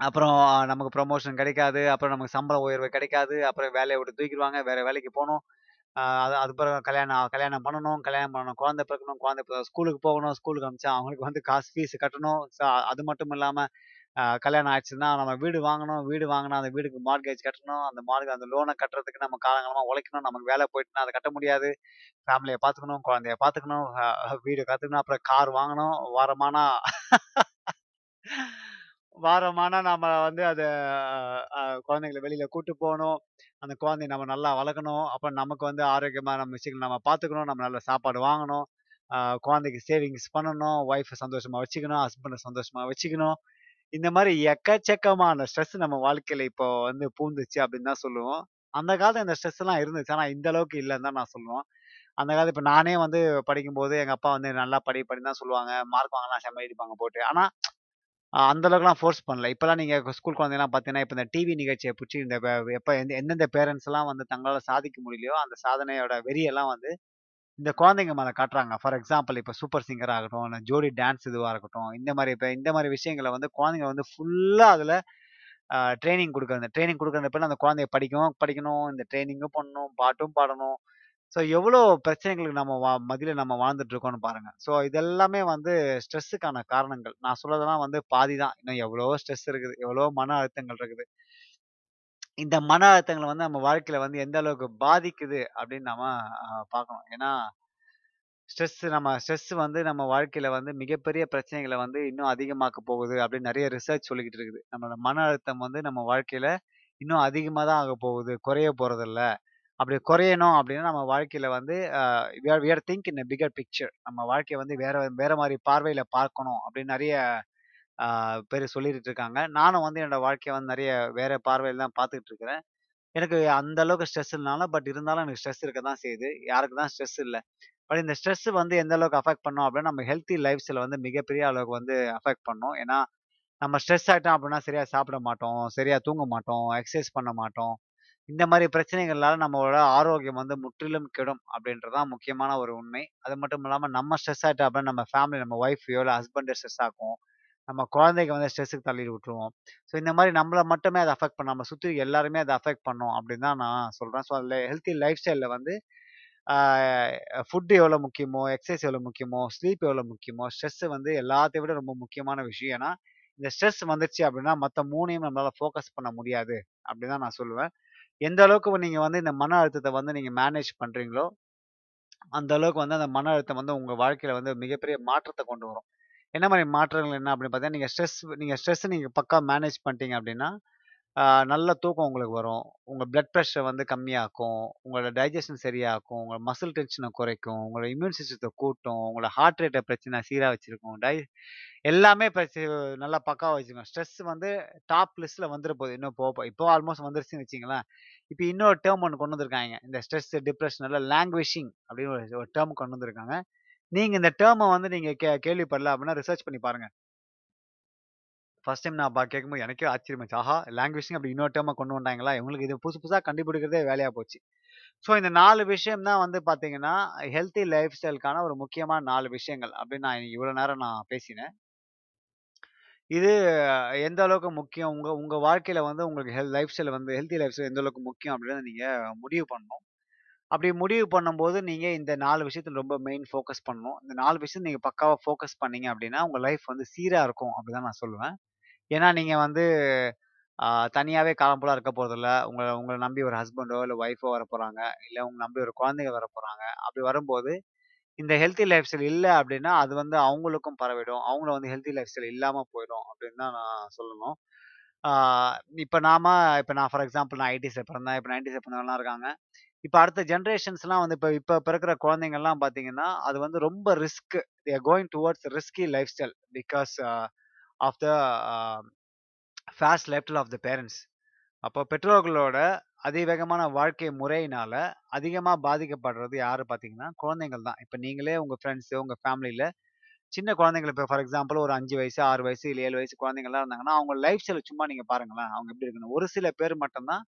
அப்புறம் நமக்கு ப்ரொமோஷன் கிடைக்காது. அப்புறம் நமக்கு சம்பள உயர்வு கிடைக்காது. அப்புறம் வேலையை விட்டு தூக்கிடுவாங்க வேற வேலைக்கு போகணும் அது அதுக்கப்புறம் கல்யாணம் கல்யாணம் பண்ணணும். கல்யாணம் பண்ணணும். குழந்தை பிறக்கணும். குழந்தை ஸ்கூலுக்கு போகணும். ஸ்கூலுக்கு அனுப்பிச்சா அவங்களுக்கு வந்து காசு ஃபீஸ் கட்டணும். ஸோ அது மட்டும் இல்லாமல் கல்யாணம் ஆயிடுச்சுன்னா, நம்ம வீடு வாங்கணும். வீடு வாங்கினா அந்த வீடுக்கு மார்கேஜ் கட்டணும். அந்த மார்க் அந்த லோனை கட்டுறதுக்கு நம்ம காலங்காலமாக உழைக்கணும். நமக்கு வேலை போயிட்டுனா அதை கட்ட முடியாது. ஃபேமிலியை பார்த்துக்கணும். குழந்தைய பார்த்துக்கணும். வீடு கற்றுக்கணும் அப்புறம் கார் வாங்கணும். வாரமானா வாரமானா நம்ம வந்து அதை குழந்தைங்களை குழந்தைங்கள வெளியில கூட்டு போகணும் அந்த குழந்தைய நம்ம நல்லா வளர்க்கணும். அப்புறம் நமக்கு வந்து ஆரோக்கியமான விஷயங்கள் நம்ம பார்த்துக்கணும். நம்ம நல்ல சாப்பாடு வாங்கணும். குழந்தைக்கு சேவிங்ஸ் பண்ணணும். ஒய்ஃபை சந்தோஷமா வச்சுக்கணும். ஹஸ்பண்டை சந்தோஷமா வச்சுக்கணும். இந்த மாதிரி எக்கச்சக்கமான ஸ்ட்ரெஸ் நம்ம வாழ்க்கையில இப்போ வந்து பூந்துச்சு அப்படின்னு தான் சொல்லுவோம். அந்த காலத்துல இந்த ஸ்ட்ரெஸ்லாம் இருந்துச்சு. ஆனா இந்த அளவுக்கு இல்லன்னு தான் நான் சொல்லுவேன். அந்த காலத்துல இப்ப நானே வந்து படிக்கும்போது எங்க அப்பா வந்து நல்லா படி படின்னு தான் சொல்லுவாங்க. மார்க் வாங்கலாம் செம்ம அடிப்பாங்க போட்டு. ஆனா அ அந்த அளவுக்குலாம் ஃபோர்ஸ் பண்ணல. இப்பலாம் நீங்க ஸ்கூல் குழந்தைலாம் பார்த்தீங்கன்னா, இப்ப இந்த டிவி நிகழ்ச்சிய பிடிச்சி இந்த எப்ப எந்த எந்தெந்த பேரண்ட்ஸ்லாம் வந்து தங்களால சாதிக்க முடியலையோ, அந்த சாதனையோட வெறியெல்லாம் வந்து இந்த குழந்தைங்க மேல காட்டுறாங்க. ஃபார் எக்ஸாம்பிள் இப்போ சூப்பர் சிங்கர் ஆகட்டும், ஜோடி டான்ஸ் இதுவாக இருக்கட்டும். இந்த மாதிரி இப்போ இந்த மாதிரி விஷயங்களை வந்து குழந்தைங்க வந்து ஃபுல்லாக அதில் ட்ரைனிங் கொடுக்குறது ட்ரைனிங் ட்ரெய்னிங் அந்த குழந்தைய படிக்கவும் படிக்கணும், இந்த ட்ரைனிங்கும் பண்ணணும், பாட்டும் பாடணும். ஸோ எவ்வளோ பிரச்சனைகளுக்கு நம்ம வா மதியில் நம்ம வாழ்ந்துட்டு இருக்கோம்னு பாருங்க. ஸோ இதெல்லாமே வந்து ஸ்ட்ரெஸ்ஸுக்கான காரணங்கள். நான் சொல்றதெல்லாம் வந்து பாதி தான். இன்னும் எவ்வளோ ஸ்ட்ரெஸ் இருக்குது. எவ்வளவோ மன அழுத்தங்கள் இருக்குது. இந்த மன அழுத்தங்களை வந்து நம்ம வாழ்க்கையில வந்து எந்த அளவுக்கு பாதிக்குது அப்படின்னு நம்ம பார்க்கணும். ஏன்னா, ஸ்ட்ரெஸ் நம்ம ஸ்ட்ரெஸ் வந்து நம்ம வாழ்க்கையில வந்து மிகப்பெரிய பிரச்சனைகளை வந்து இன்னும் அதிகமாக்க போகுது அப்படின்னு நிறைய ரிசர்ச் சொல்லிக்கிட்டு இருக்குது. நம்மளோட மன அழுத்தம் வந்து நம்ம வாழ்க்கையில இன்னும் அதிகமாக தான் ஆக போகுது. குறைய போறதில்ல. அப்படி குறையணும் அப்படின்னா நம்ம வாழ்க்கையில வந்து we are think in bigger picture. நம்ம வாழ்க்கையை வந்து வேற வேற மாதிரி பார்வையில பார்க்கணும் அப்படின்னு நிறைய பேர் சொல்லிட்டு இருக்காங்க. நானும் வந்து என்னோட வாழ்க்கையை வந்து நிறைய வேற பார்வையில் தான் பார்த்துட்டு இருக்கிறேன். எனக்கு அந்த அளவுக்கு ஸ்ட்ரெஸ் இல்லைனாலும் பட் இருந்தாலும் எனக்கு ஸ்ட்ரெஸ் இருக்க தான் செய்யுது. யாருக்கு தான் ஸ்ட்ரெஸ் இல்லை பட் இந்த ஸ்ட்ரெஸ் வந்து எந்த அளவுக்கு அஃபெக்ட் பண்ணும் அப்படின்னா, நம்ம ஹெல்த்தி லைஃப் ஸ்டைல வந்து மிகப்பெரிய அளவுக்கு வந்து அஃபெக்ட் பண்ணும். ஏன்னா, நம்ம ஸ்ட்ரெஸ் ஆகிட்டோம் அப்படின்னா சரியா சாப்பிட மாட்டோம், சரியா தூங்க மாட்டோம், எக்ஸசைஸ் பண்ண மாட்டோம். இந்த மாதிரி பிரச்சனைகள்னால நம்மளோட ஆரோக்கியம் வந்து முற்றிலும் கெடும் அப்படின்றது தான் முக்கியமான ஒரு உண்மை. அது மட்டும் இல்லாமல் நம்ம ஸ்ட்ரெஸ் ஆகிட்டோம் அப்படின்னா நம்ம ஃபேமிலி நம்ம ஒய்ஃபையோ இல்லை ஹஸ்பண்ட ஸ்ட்ரெஸ் ஆகும் நம்ம குழந்தைக்கு வந்து ஸ்ட்ரெஸ்ஸுக்கு தள்ளி விட்டுருவோம். ஸோ இந்த மாதிரி நம்மளை மட்டுமே அதை அஃபெக்ட் பண்ணாம சுற்றி எல்லாருமே அதை அஃபெக்ட் பண்ணும் அப்படின்னு தான் நான் சொல்கிறேன் ஸோ அதில் ஹெல்த்தி லைஃப் ஸ்டைலில் வந்து ஃபுட்டு எவ்வளோ முக்கியமோ, எக்ஸசைஸ் எவ்வளோ முக்கியமோ, ஸ்லீப் எவ்வளோ முக்கியமோ, ஸ்ட்ரெஸ்ஸு வந்து எல்லாத்தையும் விட ரொம்ப முக்கியமான விஷயம். ஏன்னா, இந்த ஸ்ட்ரெஸ் வந்துருச்சு அப்படின்னா, மற்ற மூணையும் நம்மளால் ஃபோக்கஸ் பண்ண முடியாது. அப்படின்னு தான் நான் சொல்லுவேன். எந்த அளவுக்கு நீங்கள் வந்து இந்த மன அழுத்தத்தை வந்து நீங்கள் மேனேஜ் பண்ணுறீங்களோ அந்த அளவுக்கு வந்து அந்த மன அழுத்தம் வந்து உங்கள் வாழ்க்கையில் வந்து மிகப்பெரிய மாற்றத்தை கொண்டு வரும். என்ன மாதிரி மாற்றங்கள் என்ன அப்படின்னு பார்த்தீங்கன்னா, நீங்கள் ஸ்ட்ரெஸ் நீங்கள் ஸ்ட்ரெஸ்ஸை நீங்கள் பக்கா மேனேஜ் பண்ணிட்டீங்க அப்படின்னா, நல்ல தூக்கம் உங்களுக்கு வரும். உங்கள் பிளட் ப்ரெஷர் வந்து கம்மியாக்கும். உங்களோட டைஜெஷன் சரியாக்கும். உங்களோட மசில் டென்ஷனை குறைக்கும். உங்களோட இம்யூன் சிஸ்டத்தை கூட்டும். உங்களோட ஹார்ட் ரேட்டை பிரச்சனை சீராக வச்சுருக்கும் டை எல்லாமே பிரச்ச நல்லா பக்காவா வச்சுக்கோங்க ஸ்ட்ரெஸ் வந்து டாப் லிஸ்ட்டில் வந்துட போகுது. இன்னும் போக இப்போ ஆல்மோஸ்ட் வந்துருச்சுன்னு வச்சிங்களேன் இப்போ இன்னொரு டேர்ம் ஒன்று கொண்டு வந்திருக்காங்க இந்த ஸ்ட்ரெஸ், டிப்ரெஷன் எல்லாம் லாங்குவேஷிங் அப்படின்னு ஒரு டேர்ம் கொண்டு வந்திருக்காங்க. நீங்க இந்த டேர்மை வந்து நீங்க கே கேள்விப்படல அப்படின்னா ரிசர்ச் பண்ணி பாருங்க. ஃபர்ஸ்ட் டைம் நான் கேட்கும்போது எனக்கே ஆச்சரியமாச்சு. ஆஹா! லாங்குவேஜிங் அப்படி இன்னொரு டேர்மை கொண்டு வந்துட்டாங்களா? இவங்களுக்கு இது புதுசு புதுசாக கண்டுபிடிக்கிறதே வேலையா போச்சு. ஸோ இந்த நாலு விஷயம் தான் வந்து பார்த்தீங்கன்னா, ஹெல்த்தி லைஃப் ஸ்டைலுக்கான ஒரு முக்கியமான நாலு விஷயங்கள் அப்படின்னு நான் இவ்வளோ நேரம் நான் பேசினேன். இது எந்த அளவுக்கு முக்கியம்? உங்கள் உங்கள் வாழ்க்கையில் வந்து உங்களுக்கு ஹெல் லைஃப் ஸ்டைல் வந்து ஹெல்த்தி லைஃப் ஸ்டைல் எந்த அளவுக்கு முக்கியம் அப்படின்னு நீங்கள் முடிவு பண்ணணும். அப்படி முடிவு பண்ணும்போது நீங்கள் இந்த நாலு விஷயத்தில் ரொம்ப மெயின் ஃபோக்கஸ் பண்ணணும். இந்த நாலு விஷயம் நீங்கள் பக்காவாக ஃபோக்கஸ் பண்ணீங்க அப்படின்னா, உங்கள் லைஃப் வந்து சீராக இருக்கும் அப்படிதான் நான் சொல்லுவேன். ஏன்னா நீங்கள் வந்து தனியாகவே தனியாவே இருக்க போகிறதில்ல உங்களை உங்களை நம்பி ஒரு ஹஸ்பண்டோ, இல்லை ஒய்ஃபோ வர போகிறாங்க இல்லை உங்களை நம்பி ஒரு குழந்தைங்க போகிறாங்க அப்படி வரும்போது, இந்த ஹெல்த்தி லைஃப் ஸ்டைல் இல்லை அப்படின்னா, அது வந்து அவங்களுக்கும் பரவிடும். அவங்களும் வந்து ஹெல்த்தி லைஃப் ஸ்டைல் இல்லாமல் போயிடும் அப்படின்னு தான் நான் சொல்லணும். இப்போ நாம இப்போ நான் ஃபார் எக்ஸாம்பிள் நான் 80ஸ்ல பிறந்தேன். இப்போ 90ஸ்ல பிறந்தவங்கலாம் இருக்காங்க. இப்போ அடுத்த ஜென்ரேஷன்ஸ்லாம் வந்து இப்போ இப்போ பிறக்கிற குழந்தைங்கள்லாம் பார்த்தீங்கன்னா, அது வந்து ரொம்ப risk there going towards risky lifestyle because of the fast fast life of the parents அப்போ பெற்றோர்களோட அதிவேகமான வாழ்க்கை முறையினால அதிகமாக பாதிக்கப்படுறது யார் பார்த்தீங்கன்னா, குழந்தைங்கள் தான். இப்போ நீங்களே உங்கள் ஃப்ரெண்ட்ஸு உங்கள் ஃபேமிலியில் சின்ன குழந்தைங்கள இப்போ ஃபார் எக்ஸாம்பிள் ஒரு அஞ்சு வயசு, ஆறு வயசு, இல்லை ஏழு வயசு குழந்தைங்கலாம் இருந்தாங்கன்னா, அவங்க லைஃப் ஸ்டைல் சும்மா நீங்கள் பாருங்களேன். அவங்க எப்படி இருக்கணும் ஒரு சில பேர் மட்டும்தான்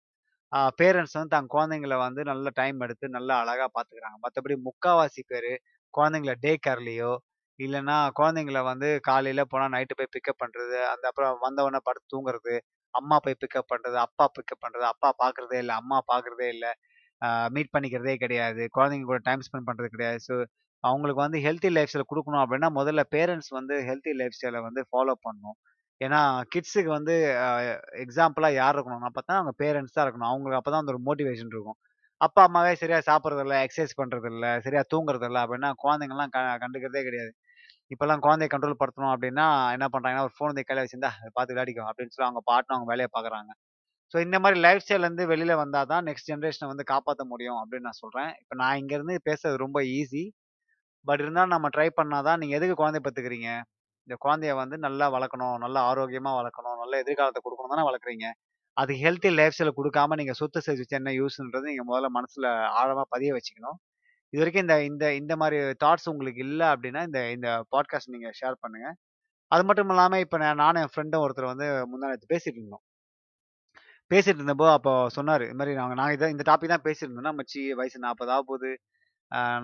பேரண்ட்ஸ் வந்து தன் குழந்தைங்கள வந்து நல்ல டைம் எடுத்து நல்லா அழகா பார்த்துக்கிறாங்க. மற்றபடி முக்காவாசி பேர் குழந்தைங்கள டே கேர்லேயோ இல்லைன்னா குழந்தைங்கள வந்து காலையில போனா நைட்டு போய் பிக்கப் பண்றது, அந்த அப்புறம் வந்தவொடனே படுத்து தூங்குறது, அம்மா போய் பிக்கப் பண்றது, அப்பா பிக்கப் பண்றது, அப்பா பார்க்குறதே இல்லை அம்மா பார்க்குறதே இல்லை மீட் பண்ணிக்கிறதே கிடையாது. குழந்தைங்க கூட டைம் ஸ்பெண்ட் பண்றது கிடையாது. ஸோ அவங்களுக்கு வந்து ஹெல்த்தி லைஃப் ஸ்டைல் கொடுக்கணும் அப்படின்னா, முதல்ல பேரண்ட்ஸ் வந்து ஹெல்த்தி லைஃப் ஸ்டைலை வந்து ஃபாலோ பண்ணணும். ஏன்னா கிட்ஸுக்கு வந்து எக்ஸாம்பிளாக யார் இருக்கணும்னா பார்த்தா, அவங்க பேரண்ட்ஸ் தான் இருக்கணும். அவங்களுக்கு அப்போ தான் அந்த ஒரு மோட்டிவேஷன் இருக்கும். அப்பா, அம்மாவே சரியாக சாப்பிட்றதில்ல எக்ஸசைஸ் பண்ணுறதில்ல சரியாக தூங்குறதில்ல அப்படின்னா, குழந்தைங்கலாம் க கண்டுக்கிறதே கிடையாது. இப்போல்லாம் குழந்தைய கண்ட்ரோல் படுத்தணும் அப்படின்னா, என்ன பண்ணுறாங்கன்னா ஒரு ஃபோன் தூக்கி கையில வச்சு, அதை பார்த்து விளையாடிக்கும் அப்படின்னு சொல்லி அவங்க பாட்டும் அவங்க வேலையை பார்க்குறாங்க. ஸோ இந்த மாதிரி லைஃப் ஸ்டைல்லேருந்து வெளியில் வந்தால் தான் நெக்ஸ்ட் ஜென்ரேஷனை வந்து காப்பாற்ற முடியும் அப்படின்னு நான் சொல்கிறேன் இப்போ நான் இங்கேருந்து பேசுறது ரொம்ப ஈஸி. பட் இருந்தாலும் நம்ம ட்ரை பண்ணால் தான் நீங்கள் எதுக்கு குழந்தை பெத்துக்கிறீங்க? இந்த குழந்தைய வந்து நல்லா வளர்க்கணும், நல்லா ஆரோக்கியமாக வளர்க்கணும், நல்ல எதிர்காலத்தை கொடுக்கணும் தானே வளர்க்குறீங்க. அதுக்கு ஹெல்த்தி லைஃப் ஸ்டைல கொடுக்காம நீங்கள் சொத்து செஞ்சு வச்சு என்ன யூஸ்ன்றது நீங்கள் முதல்ல மனசில் ஆழமாக பதிய வச்சுக்கணும். இது வரைக்கும் இந்த இந்த இந்த மாதிரி தாட்ஸ் உங்களுக்கு இல்லை அப்படின்னா, இந்த இந்த பாட்காஸ்ட் நீங்கள் ஷேர் பண்ணுங்கள் அது மட்டும் இல்லாமல் இப்போ நான் நானும் என் ஃப்ரெண்டும் ஒருத்தர் வந்து முந்தா பேசிகிட்டு இருந்தோம். பேசிகிட்டு இருந்தப்போ அப்போ சொன்னார் இது மாதிரி நாங்கள் நாங்கள் இதை இந்த டாபிக் தான் பேசியிருந்தோம்னா "மச்சி வயசு நாற்பதாக போகுது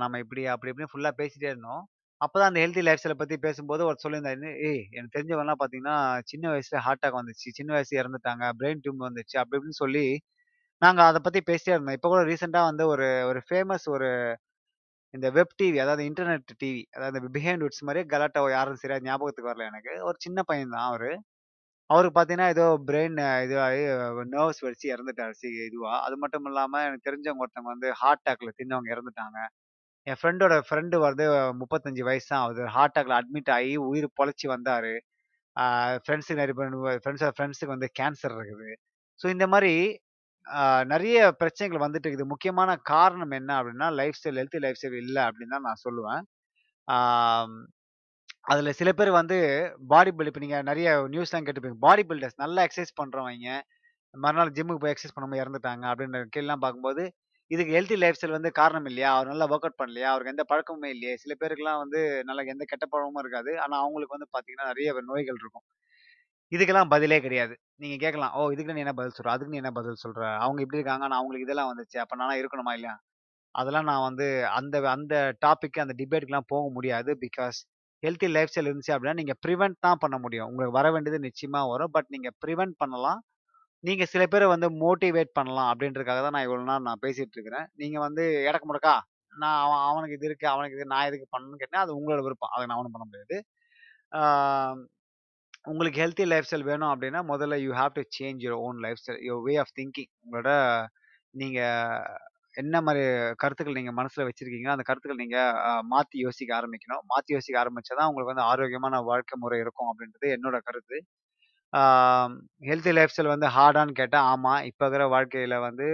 நம்ம இப்படி அப்படி இப்படின்னு ஃபுல்லாக பேசிகிட்டே இருந்தோம். அப்பதான் அந்த ஹெல்த்தி லைஃப் ஸ்டைலை பத்தி பேசும்போது ஒரு சொல்லியிருந்தாரு. "ஏய் எனக்கு தெரிஞ்சவங்கலாம் பார்த்தீங்கன்னா, சின்ன வயசுல ஹார்ட் அட்டாக் வந்துச்சு. சின்ன வயசுல இறந்துட்டாங்க. பிரெயின் டியூம் வந்துச்சு அப்படி இப்படின்னு சொல்லி நாங்க அதை பத்தி பேசிட்டே இருந்தோம். இப்போ கூட ரீசெண்டாக வந்து ஒரு ஒரு ஃபேமஸ் ஒரு இந்த வெப் டிவி அதாவது இன்டர்நெட் டிவி அதாவது பிஹைண்ட் விட்ஸ் மாதிரி கலாட்டா யாரும் சரியா ஞாபகத்துக்கு வரல எனக்கு. ஒரு சின்ன பையன் தான் அவரு. அவருக்கு பார்த்தீங்கன்னா, ஏதோ பிரெயின் இதுவாகி நர்வ்ஸ் வச்சு இறந்துட்டாரு சி இதுவா. அது மட்டும் இல்லாமல் எனக்கு தெரிஞ்சவங்க ஒருத்தவங்க வந்து ஹார்ட் அட்டாக்ல தின்னவங்க இறந்துட்டாங்க. என் ஃப்ரெண்டோட ஃப்ரெண்டு வந்து 35 வயசு தான் ஆகுது. ஹார்ட் அட்டாக்ல அட்மிட் ஆகி உயிர் பொழைச்சி வந்தார் ஃப்ரெண்ட்ஸுக்கு நிறைய பேர் ஃப்ரெண்ட்ஸோட ஃப்ரெண்ட்ஸுக்கு வந்து கேன்சர் இருக்குது. ஸோ இந்த மாதிரி நிறைய பிரச்சனைகள் வந்துட்டு இருக்குது. முக்கியமான காரணம் என்ன அப்படின்னா lifestyle healthy lifestyle இல்லை அப்படின்னு தான் நான் சொல்லுவேன். அதில் சில பேர் வந்து பாடி பில்ட் இப்போ நீங்கள் நிறைய நியூஸ்லாம் கேட்டுப்பீங்க பாடி பில்டர்ஸ் நல்லா எக்ஸசைஸ் பண்ணுறவங்க மறுநாள் ஜிம்முக்கு போய் எக்ஸசைஸ் பண்ணாமல் இறந்துட்டாங்க அப்படின்ற கேள்விலாம் பார்க்கும்போது, இதுக்கு ஹெல்த்தி லைஃப் ஸ்டைல் வந்து காரணம் இல்லையா? அவர் நல்லா ஒர்க் அவுட் பண்ணலையா? அவருக்கு எந்த பழக்கமுமே இல்லையே! சில பேருக்குலாம் வந்து நல்லா எந்த கெட்ட பழக்கமும் இருக்காது. ஆனால் அவங்களுக்கு வந்து பார்த்தீங்கன்னா, நிறைய நோய்கள் இருக்கும். இதுக்கெல்லாம் பதிலே கிடையாது. நீங்கள் கேட்கலாம். "ஓ! இதுக்கு நீ என்ன பதில் சொல்ற? அதுக்கு நீ என்ன பதில் சொல்ற? அவங்க இப்படி இருக்காங்க. நான் அவங்களுக்கு இதெல்லாம் வந்துச்சு. அப்போ நான்லாம் இருக்கணுமா இல்லையா?" அதெல்லாம் நான் வந்து அந்த அந்த டாபிக் அந்த டிபேட்க்குலாம் போக முடியாது. பிகாஸ் ஹெல்த்தி லைஃப் ஸ்டைல் இருந்துச்சு அப்படின்னா, நீங்கள் ப்ரிவெண்ட் தான் பண்ண முடியும். உங்களுக்கு வர வேண்டியது நிச்சயமாக வரும். பட் நீங்கள் ப்ரிவெண்ட் பண்ணலாம். நீங்க சில பேரை வந்து மோட்டிவேட் பண்ணலாம் அப்படின்றதுக்காக தான் நான் இவ்வளோ நேரம் நான் பேசிட்டு இருக்கிறேன். நீங்க வந்து இடக்கு முடக்கா, நான் அவன் அவனுக்கு இது இருக்கு, அவனுக்கு இது நான் எதுக்கு பண்ணணும்னு கேட்டேன் அது உங்களோட விருப்பம். அதை நான் ஒன்றும் பண்ண முடியாது. உங்களுக்கு ஹெல்த்தி லைஃப் ஸ்டைல் வேணும் அப்படின்னா, முதல்ல you have to change your own lifestyle. Your way of thinking. உங்களோட நீங்க என்ன மாதிரி கருத்துக்கள் நீங்க மனசுல வச்சிருக்கீங்களோ, அந்த கருத்துக்கள் நீங்க மாற்றி மாத்தி யோசிக்க ஆரம்பிக்கணும். மாத்தி யோசிக்க ஆரம்பித்தா தான் உங்களுக்கு வந்து ஆரோக்கியமான வாழ்க்கை முறை இருக்கும் அப்படின்றது என்னோட கருத்து. ஹெல்த்தி லைஃப் ஸ்டைல் வந்து ஹார்டான்னு கேட்டால் ஆமாம் இப்போ இருக்கிற வாழ்க்கையில் வந்து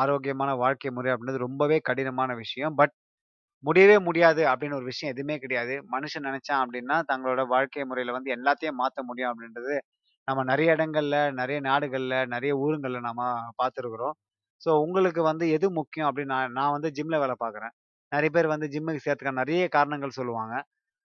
ஆரோக்கியமான வாழ்க்கை முறை அப்படின்றது ரொம்பவே கடினமான விஷயம். பட் முடியவே முடியாது அப்படின்னு ஒரு விஷயம் எதுவுமே கிடையாது. மனுஷன் நினச்சான் அப்படின்னா, தங்களோட வாழ்க்கை முறையில வந்து எல்லாத்தையும் மாற்ற முடியும் அப்படின்றது, நம்ம நிறைய இடங்கள்ல, நிறைய நாடுகள்ல, நிறைய ஊருங்கள்ல நம்ம பார்த்துருக்குறோம் ஸோ உங்களுக்கு வந்து எது முக்கியம் அப்படின்னு நான் நான் வந்து ஜிம்ல வேலை பார்க்குறேன். நிறைய பேர் வந்து ஜிம்முக்கு சேர்த்துக்க நிறைய காரணங்கள் சொல்லுவாங்க.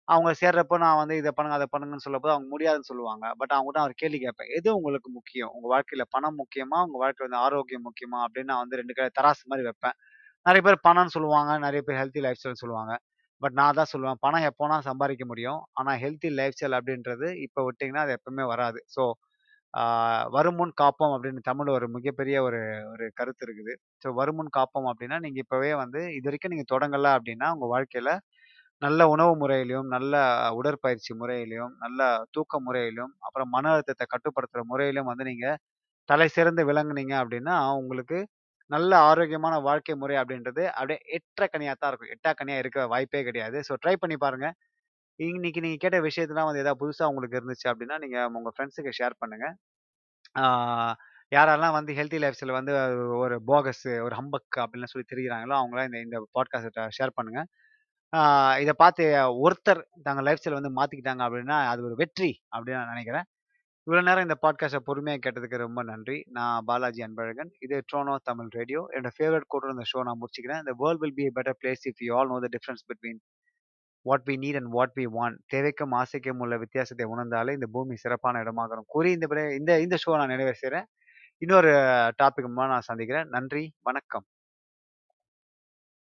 அவங்க சேர்றப்போ நான் வந்து இதை பண்ணுங்க, அதை பண்ணுங்கன்னு சொல்லப்போ அவங்க முடியாதுன்னு சொல்லுவாங்க. பட் அவங்ககிட்ட நான் ஒரு கேள்வி கேட்பேன். எது உங்களுக்கு முக்கியம்? உங்க வாழ்க்கையில பணம் முக்கியமா? உங்க வாழ்க்கையில வந்து ஆரோக்கியம் முக்கியமா? அப்படின்னு நான் வந்து 2 க தராசு மாதிரி வைப்பேன். நிறைய பேர் பணம்னு சொல்லுவாங்க. நிறைய பேர் ஹெல்த்தி லைஃப் ஸ்டைல் சொல்லுவாங்க. பட் நான் தான் சொல்லுவேன். பணம் எப்போனா சம்பாதிக்க முடியும். ஆனா ஹெல்த்தி லைஃப் ஸ்டைல் அப்படின்றது இப்ப விட்டீங்கன்னா, அது எப்பவுமே வராது. ஸோ "வருமுன் காப்போம்" அப்படின்னு தமிழ் ஒரு மிகப்பெரிய ஒரு ஒரு கருத்து இருக்குது. ஸோ வருமுன் காப்போம் அப்படின்னா, நீங்க இப்பவே வந்து இது வரைக்கும் நீங்க தொடங்கல அப்படின்னா, உங்க வாழ்க்கையில நல்ல உணவு முறையிலையும் நல்ல உடற்பயிற்சி முறையிலும், நல்ல தூக்க முறையிலும், அப்புறம் மன அழுத்தத்த கட்டுப்படுத்துற முறையிலும் வந்து நீங்க தலை சிறந்து விளங்குனீங்க அப்படின்னா, உங்களுக்கு நல்ல ஆரோக்கியமான வாழ்க்கை முறை அப்படின்றது அப்படியே எட்ற கனியா தான் இருக்கும். எட்டா கனியாக இருக்க வாய்ப்பே கிடையாது. ஸோ ட்ரை பண்ணி பாருங்க. இன்னைக்கு நீங்க கேட்ட விஷயத்தலாம் வந்து ஏதாவது புதுசா உங்களுக்கு இருந்துச்சு அப்படின்னா, நீங்க உங்க ஃப்ரெண்ட்ஸுக்கு ஷேர் பண்ணுங்க. ஆ யாரெல்லாம் வந்து ஹெல்த்தி லைஃப் ஸ்டைல் வந்து ஒரு போகஸ், ஒரு ஹம்பக் அப்படின்னு சொல்லி திரியிறாங்களோ, அவங்கலாம் இந்த இந்த பாட்காஸ்ட்ட ஷேர் பண்ணுங்க. இதை பார்த்து ஒருத்தர் தங்க லைஃப் ஸ்டைல் வந்து மாத்திக்கிட்டாங்க அப்படின்னா, அது ஒரு வெற்றி அப்படின்னு நான் நினைக்கிறேன் இவ்வளோ நேரம் இந்த பாட்காஸ்ட்டை பொறுமையாக கேட்டதுக்கு ரொம்ப நன்றி. நான் பாலாஜி அன்பழகன். இது ட்ரோனோ தமிழ் ரேடியோ. என்னோட ஃபேவரட் கோட்டோட இந்த ஷோ நான் முடிச்சுக்கிறேன். இந்த world will be better place if you all know the difference between what we need and what we want தேவைக்கும், ஆசைக்கும் உள்ள வித்தியாசத்தை உணர்ந்தாலே இந்த பூமி சிறப்பான இடமாகணும் கூறி இந்த இந்த இந்த ஷோ நான் நிறைவு செய்கிறேன் இன்னொரு டாபிக் மூலமா நான் சந்திக்கிறேன். நன்றி, வணக்கம்.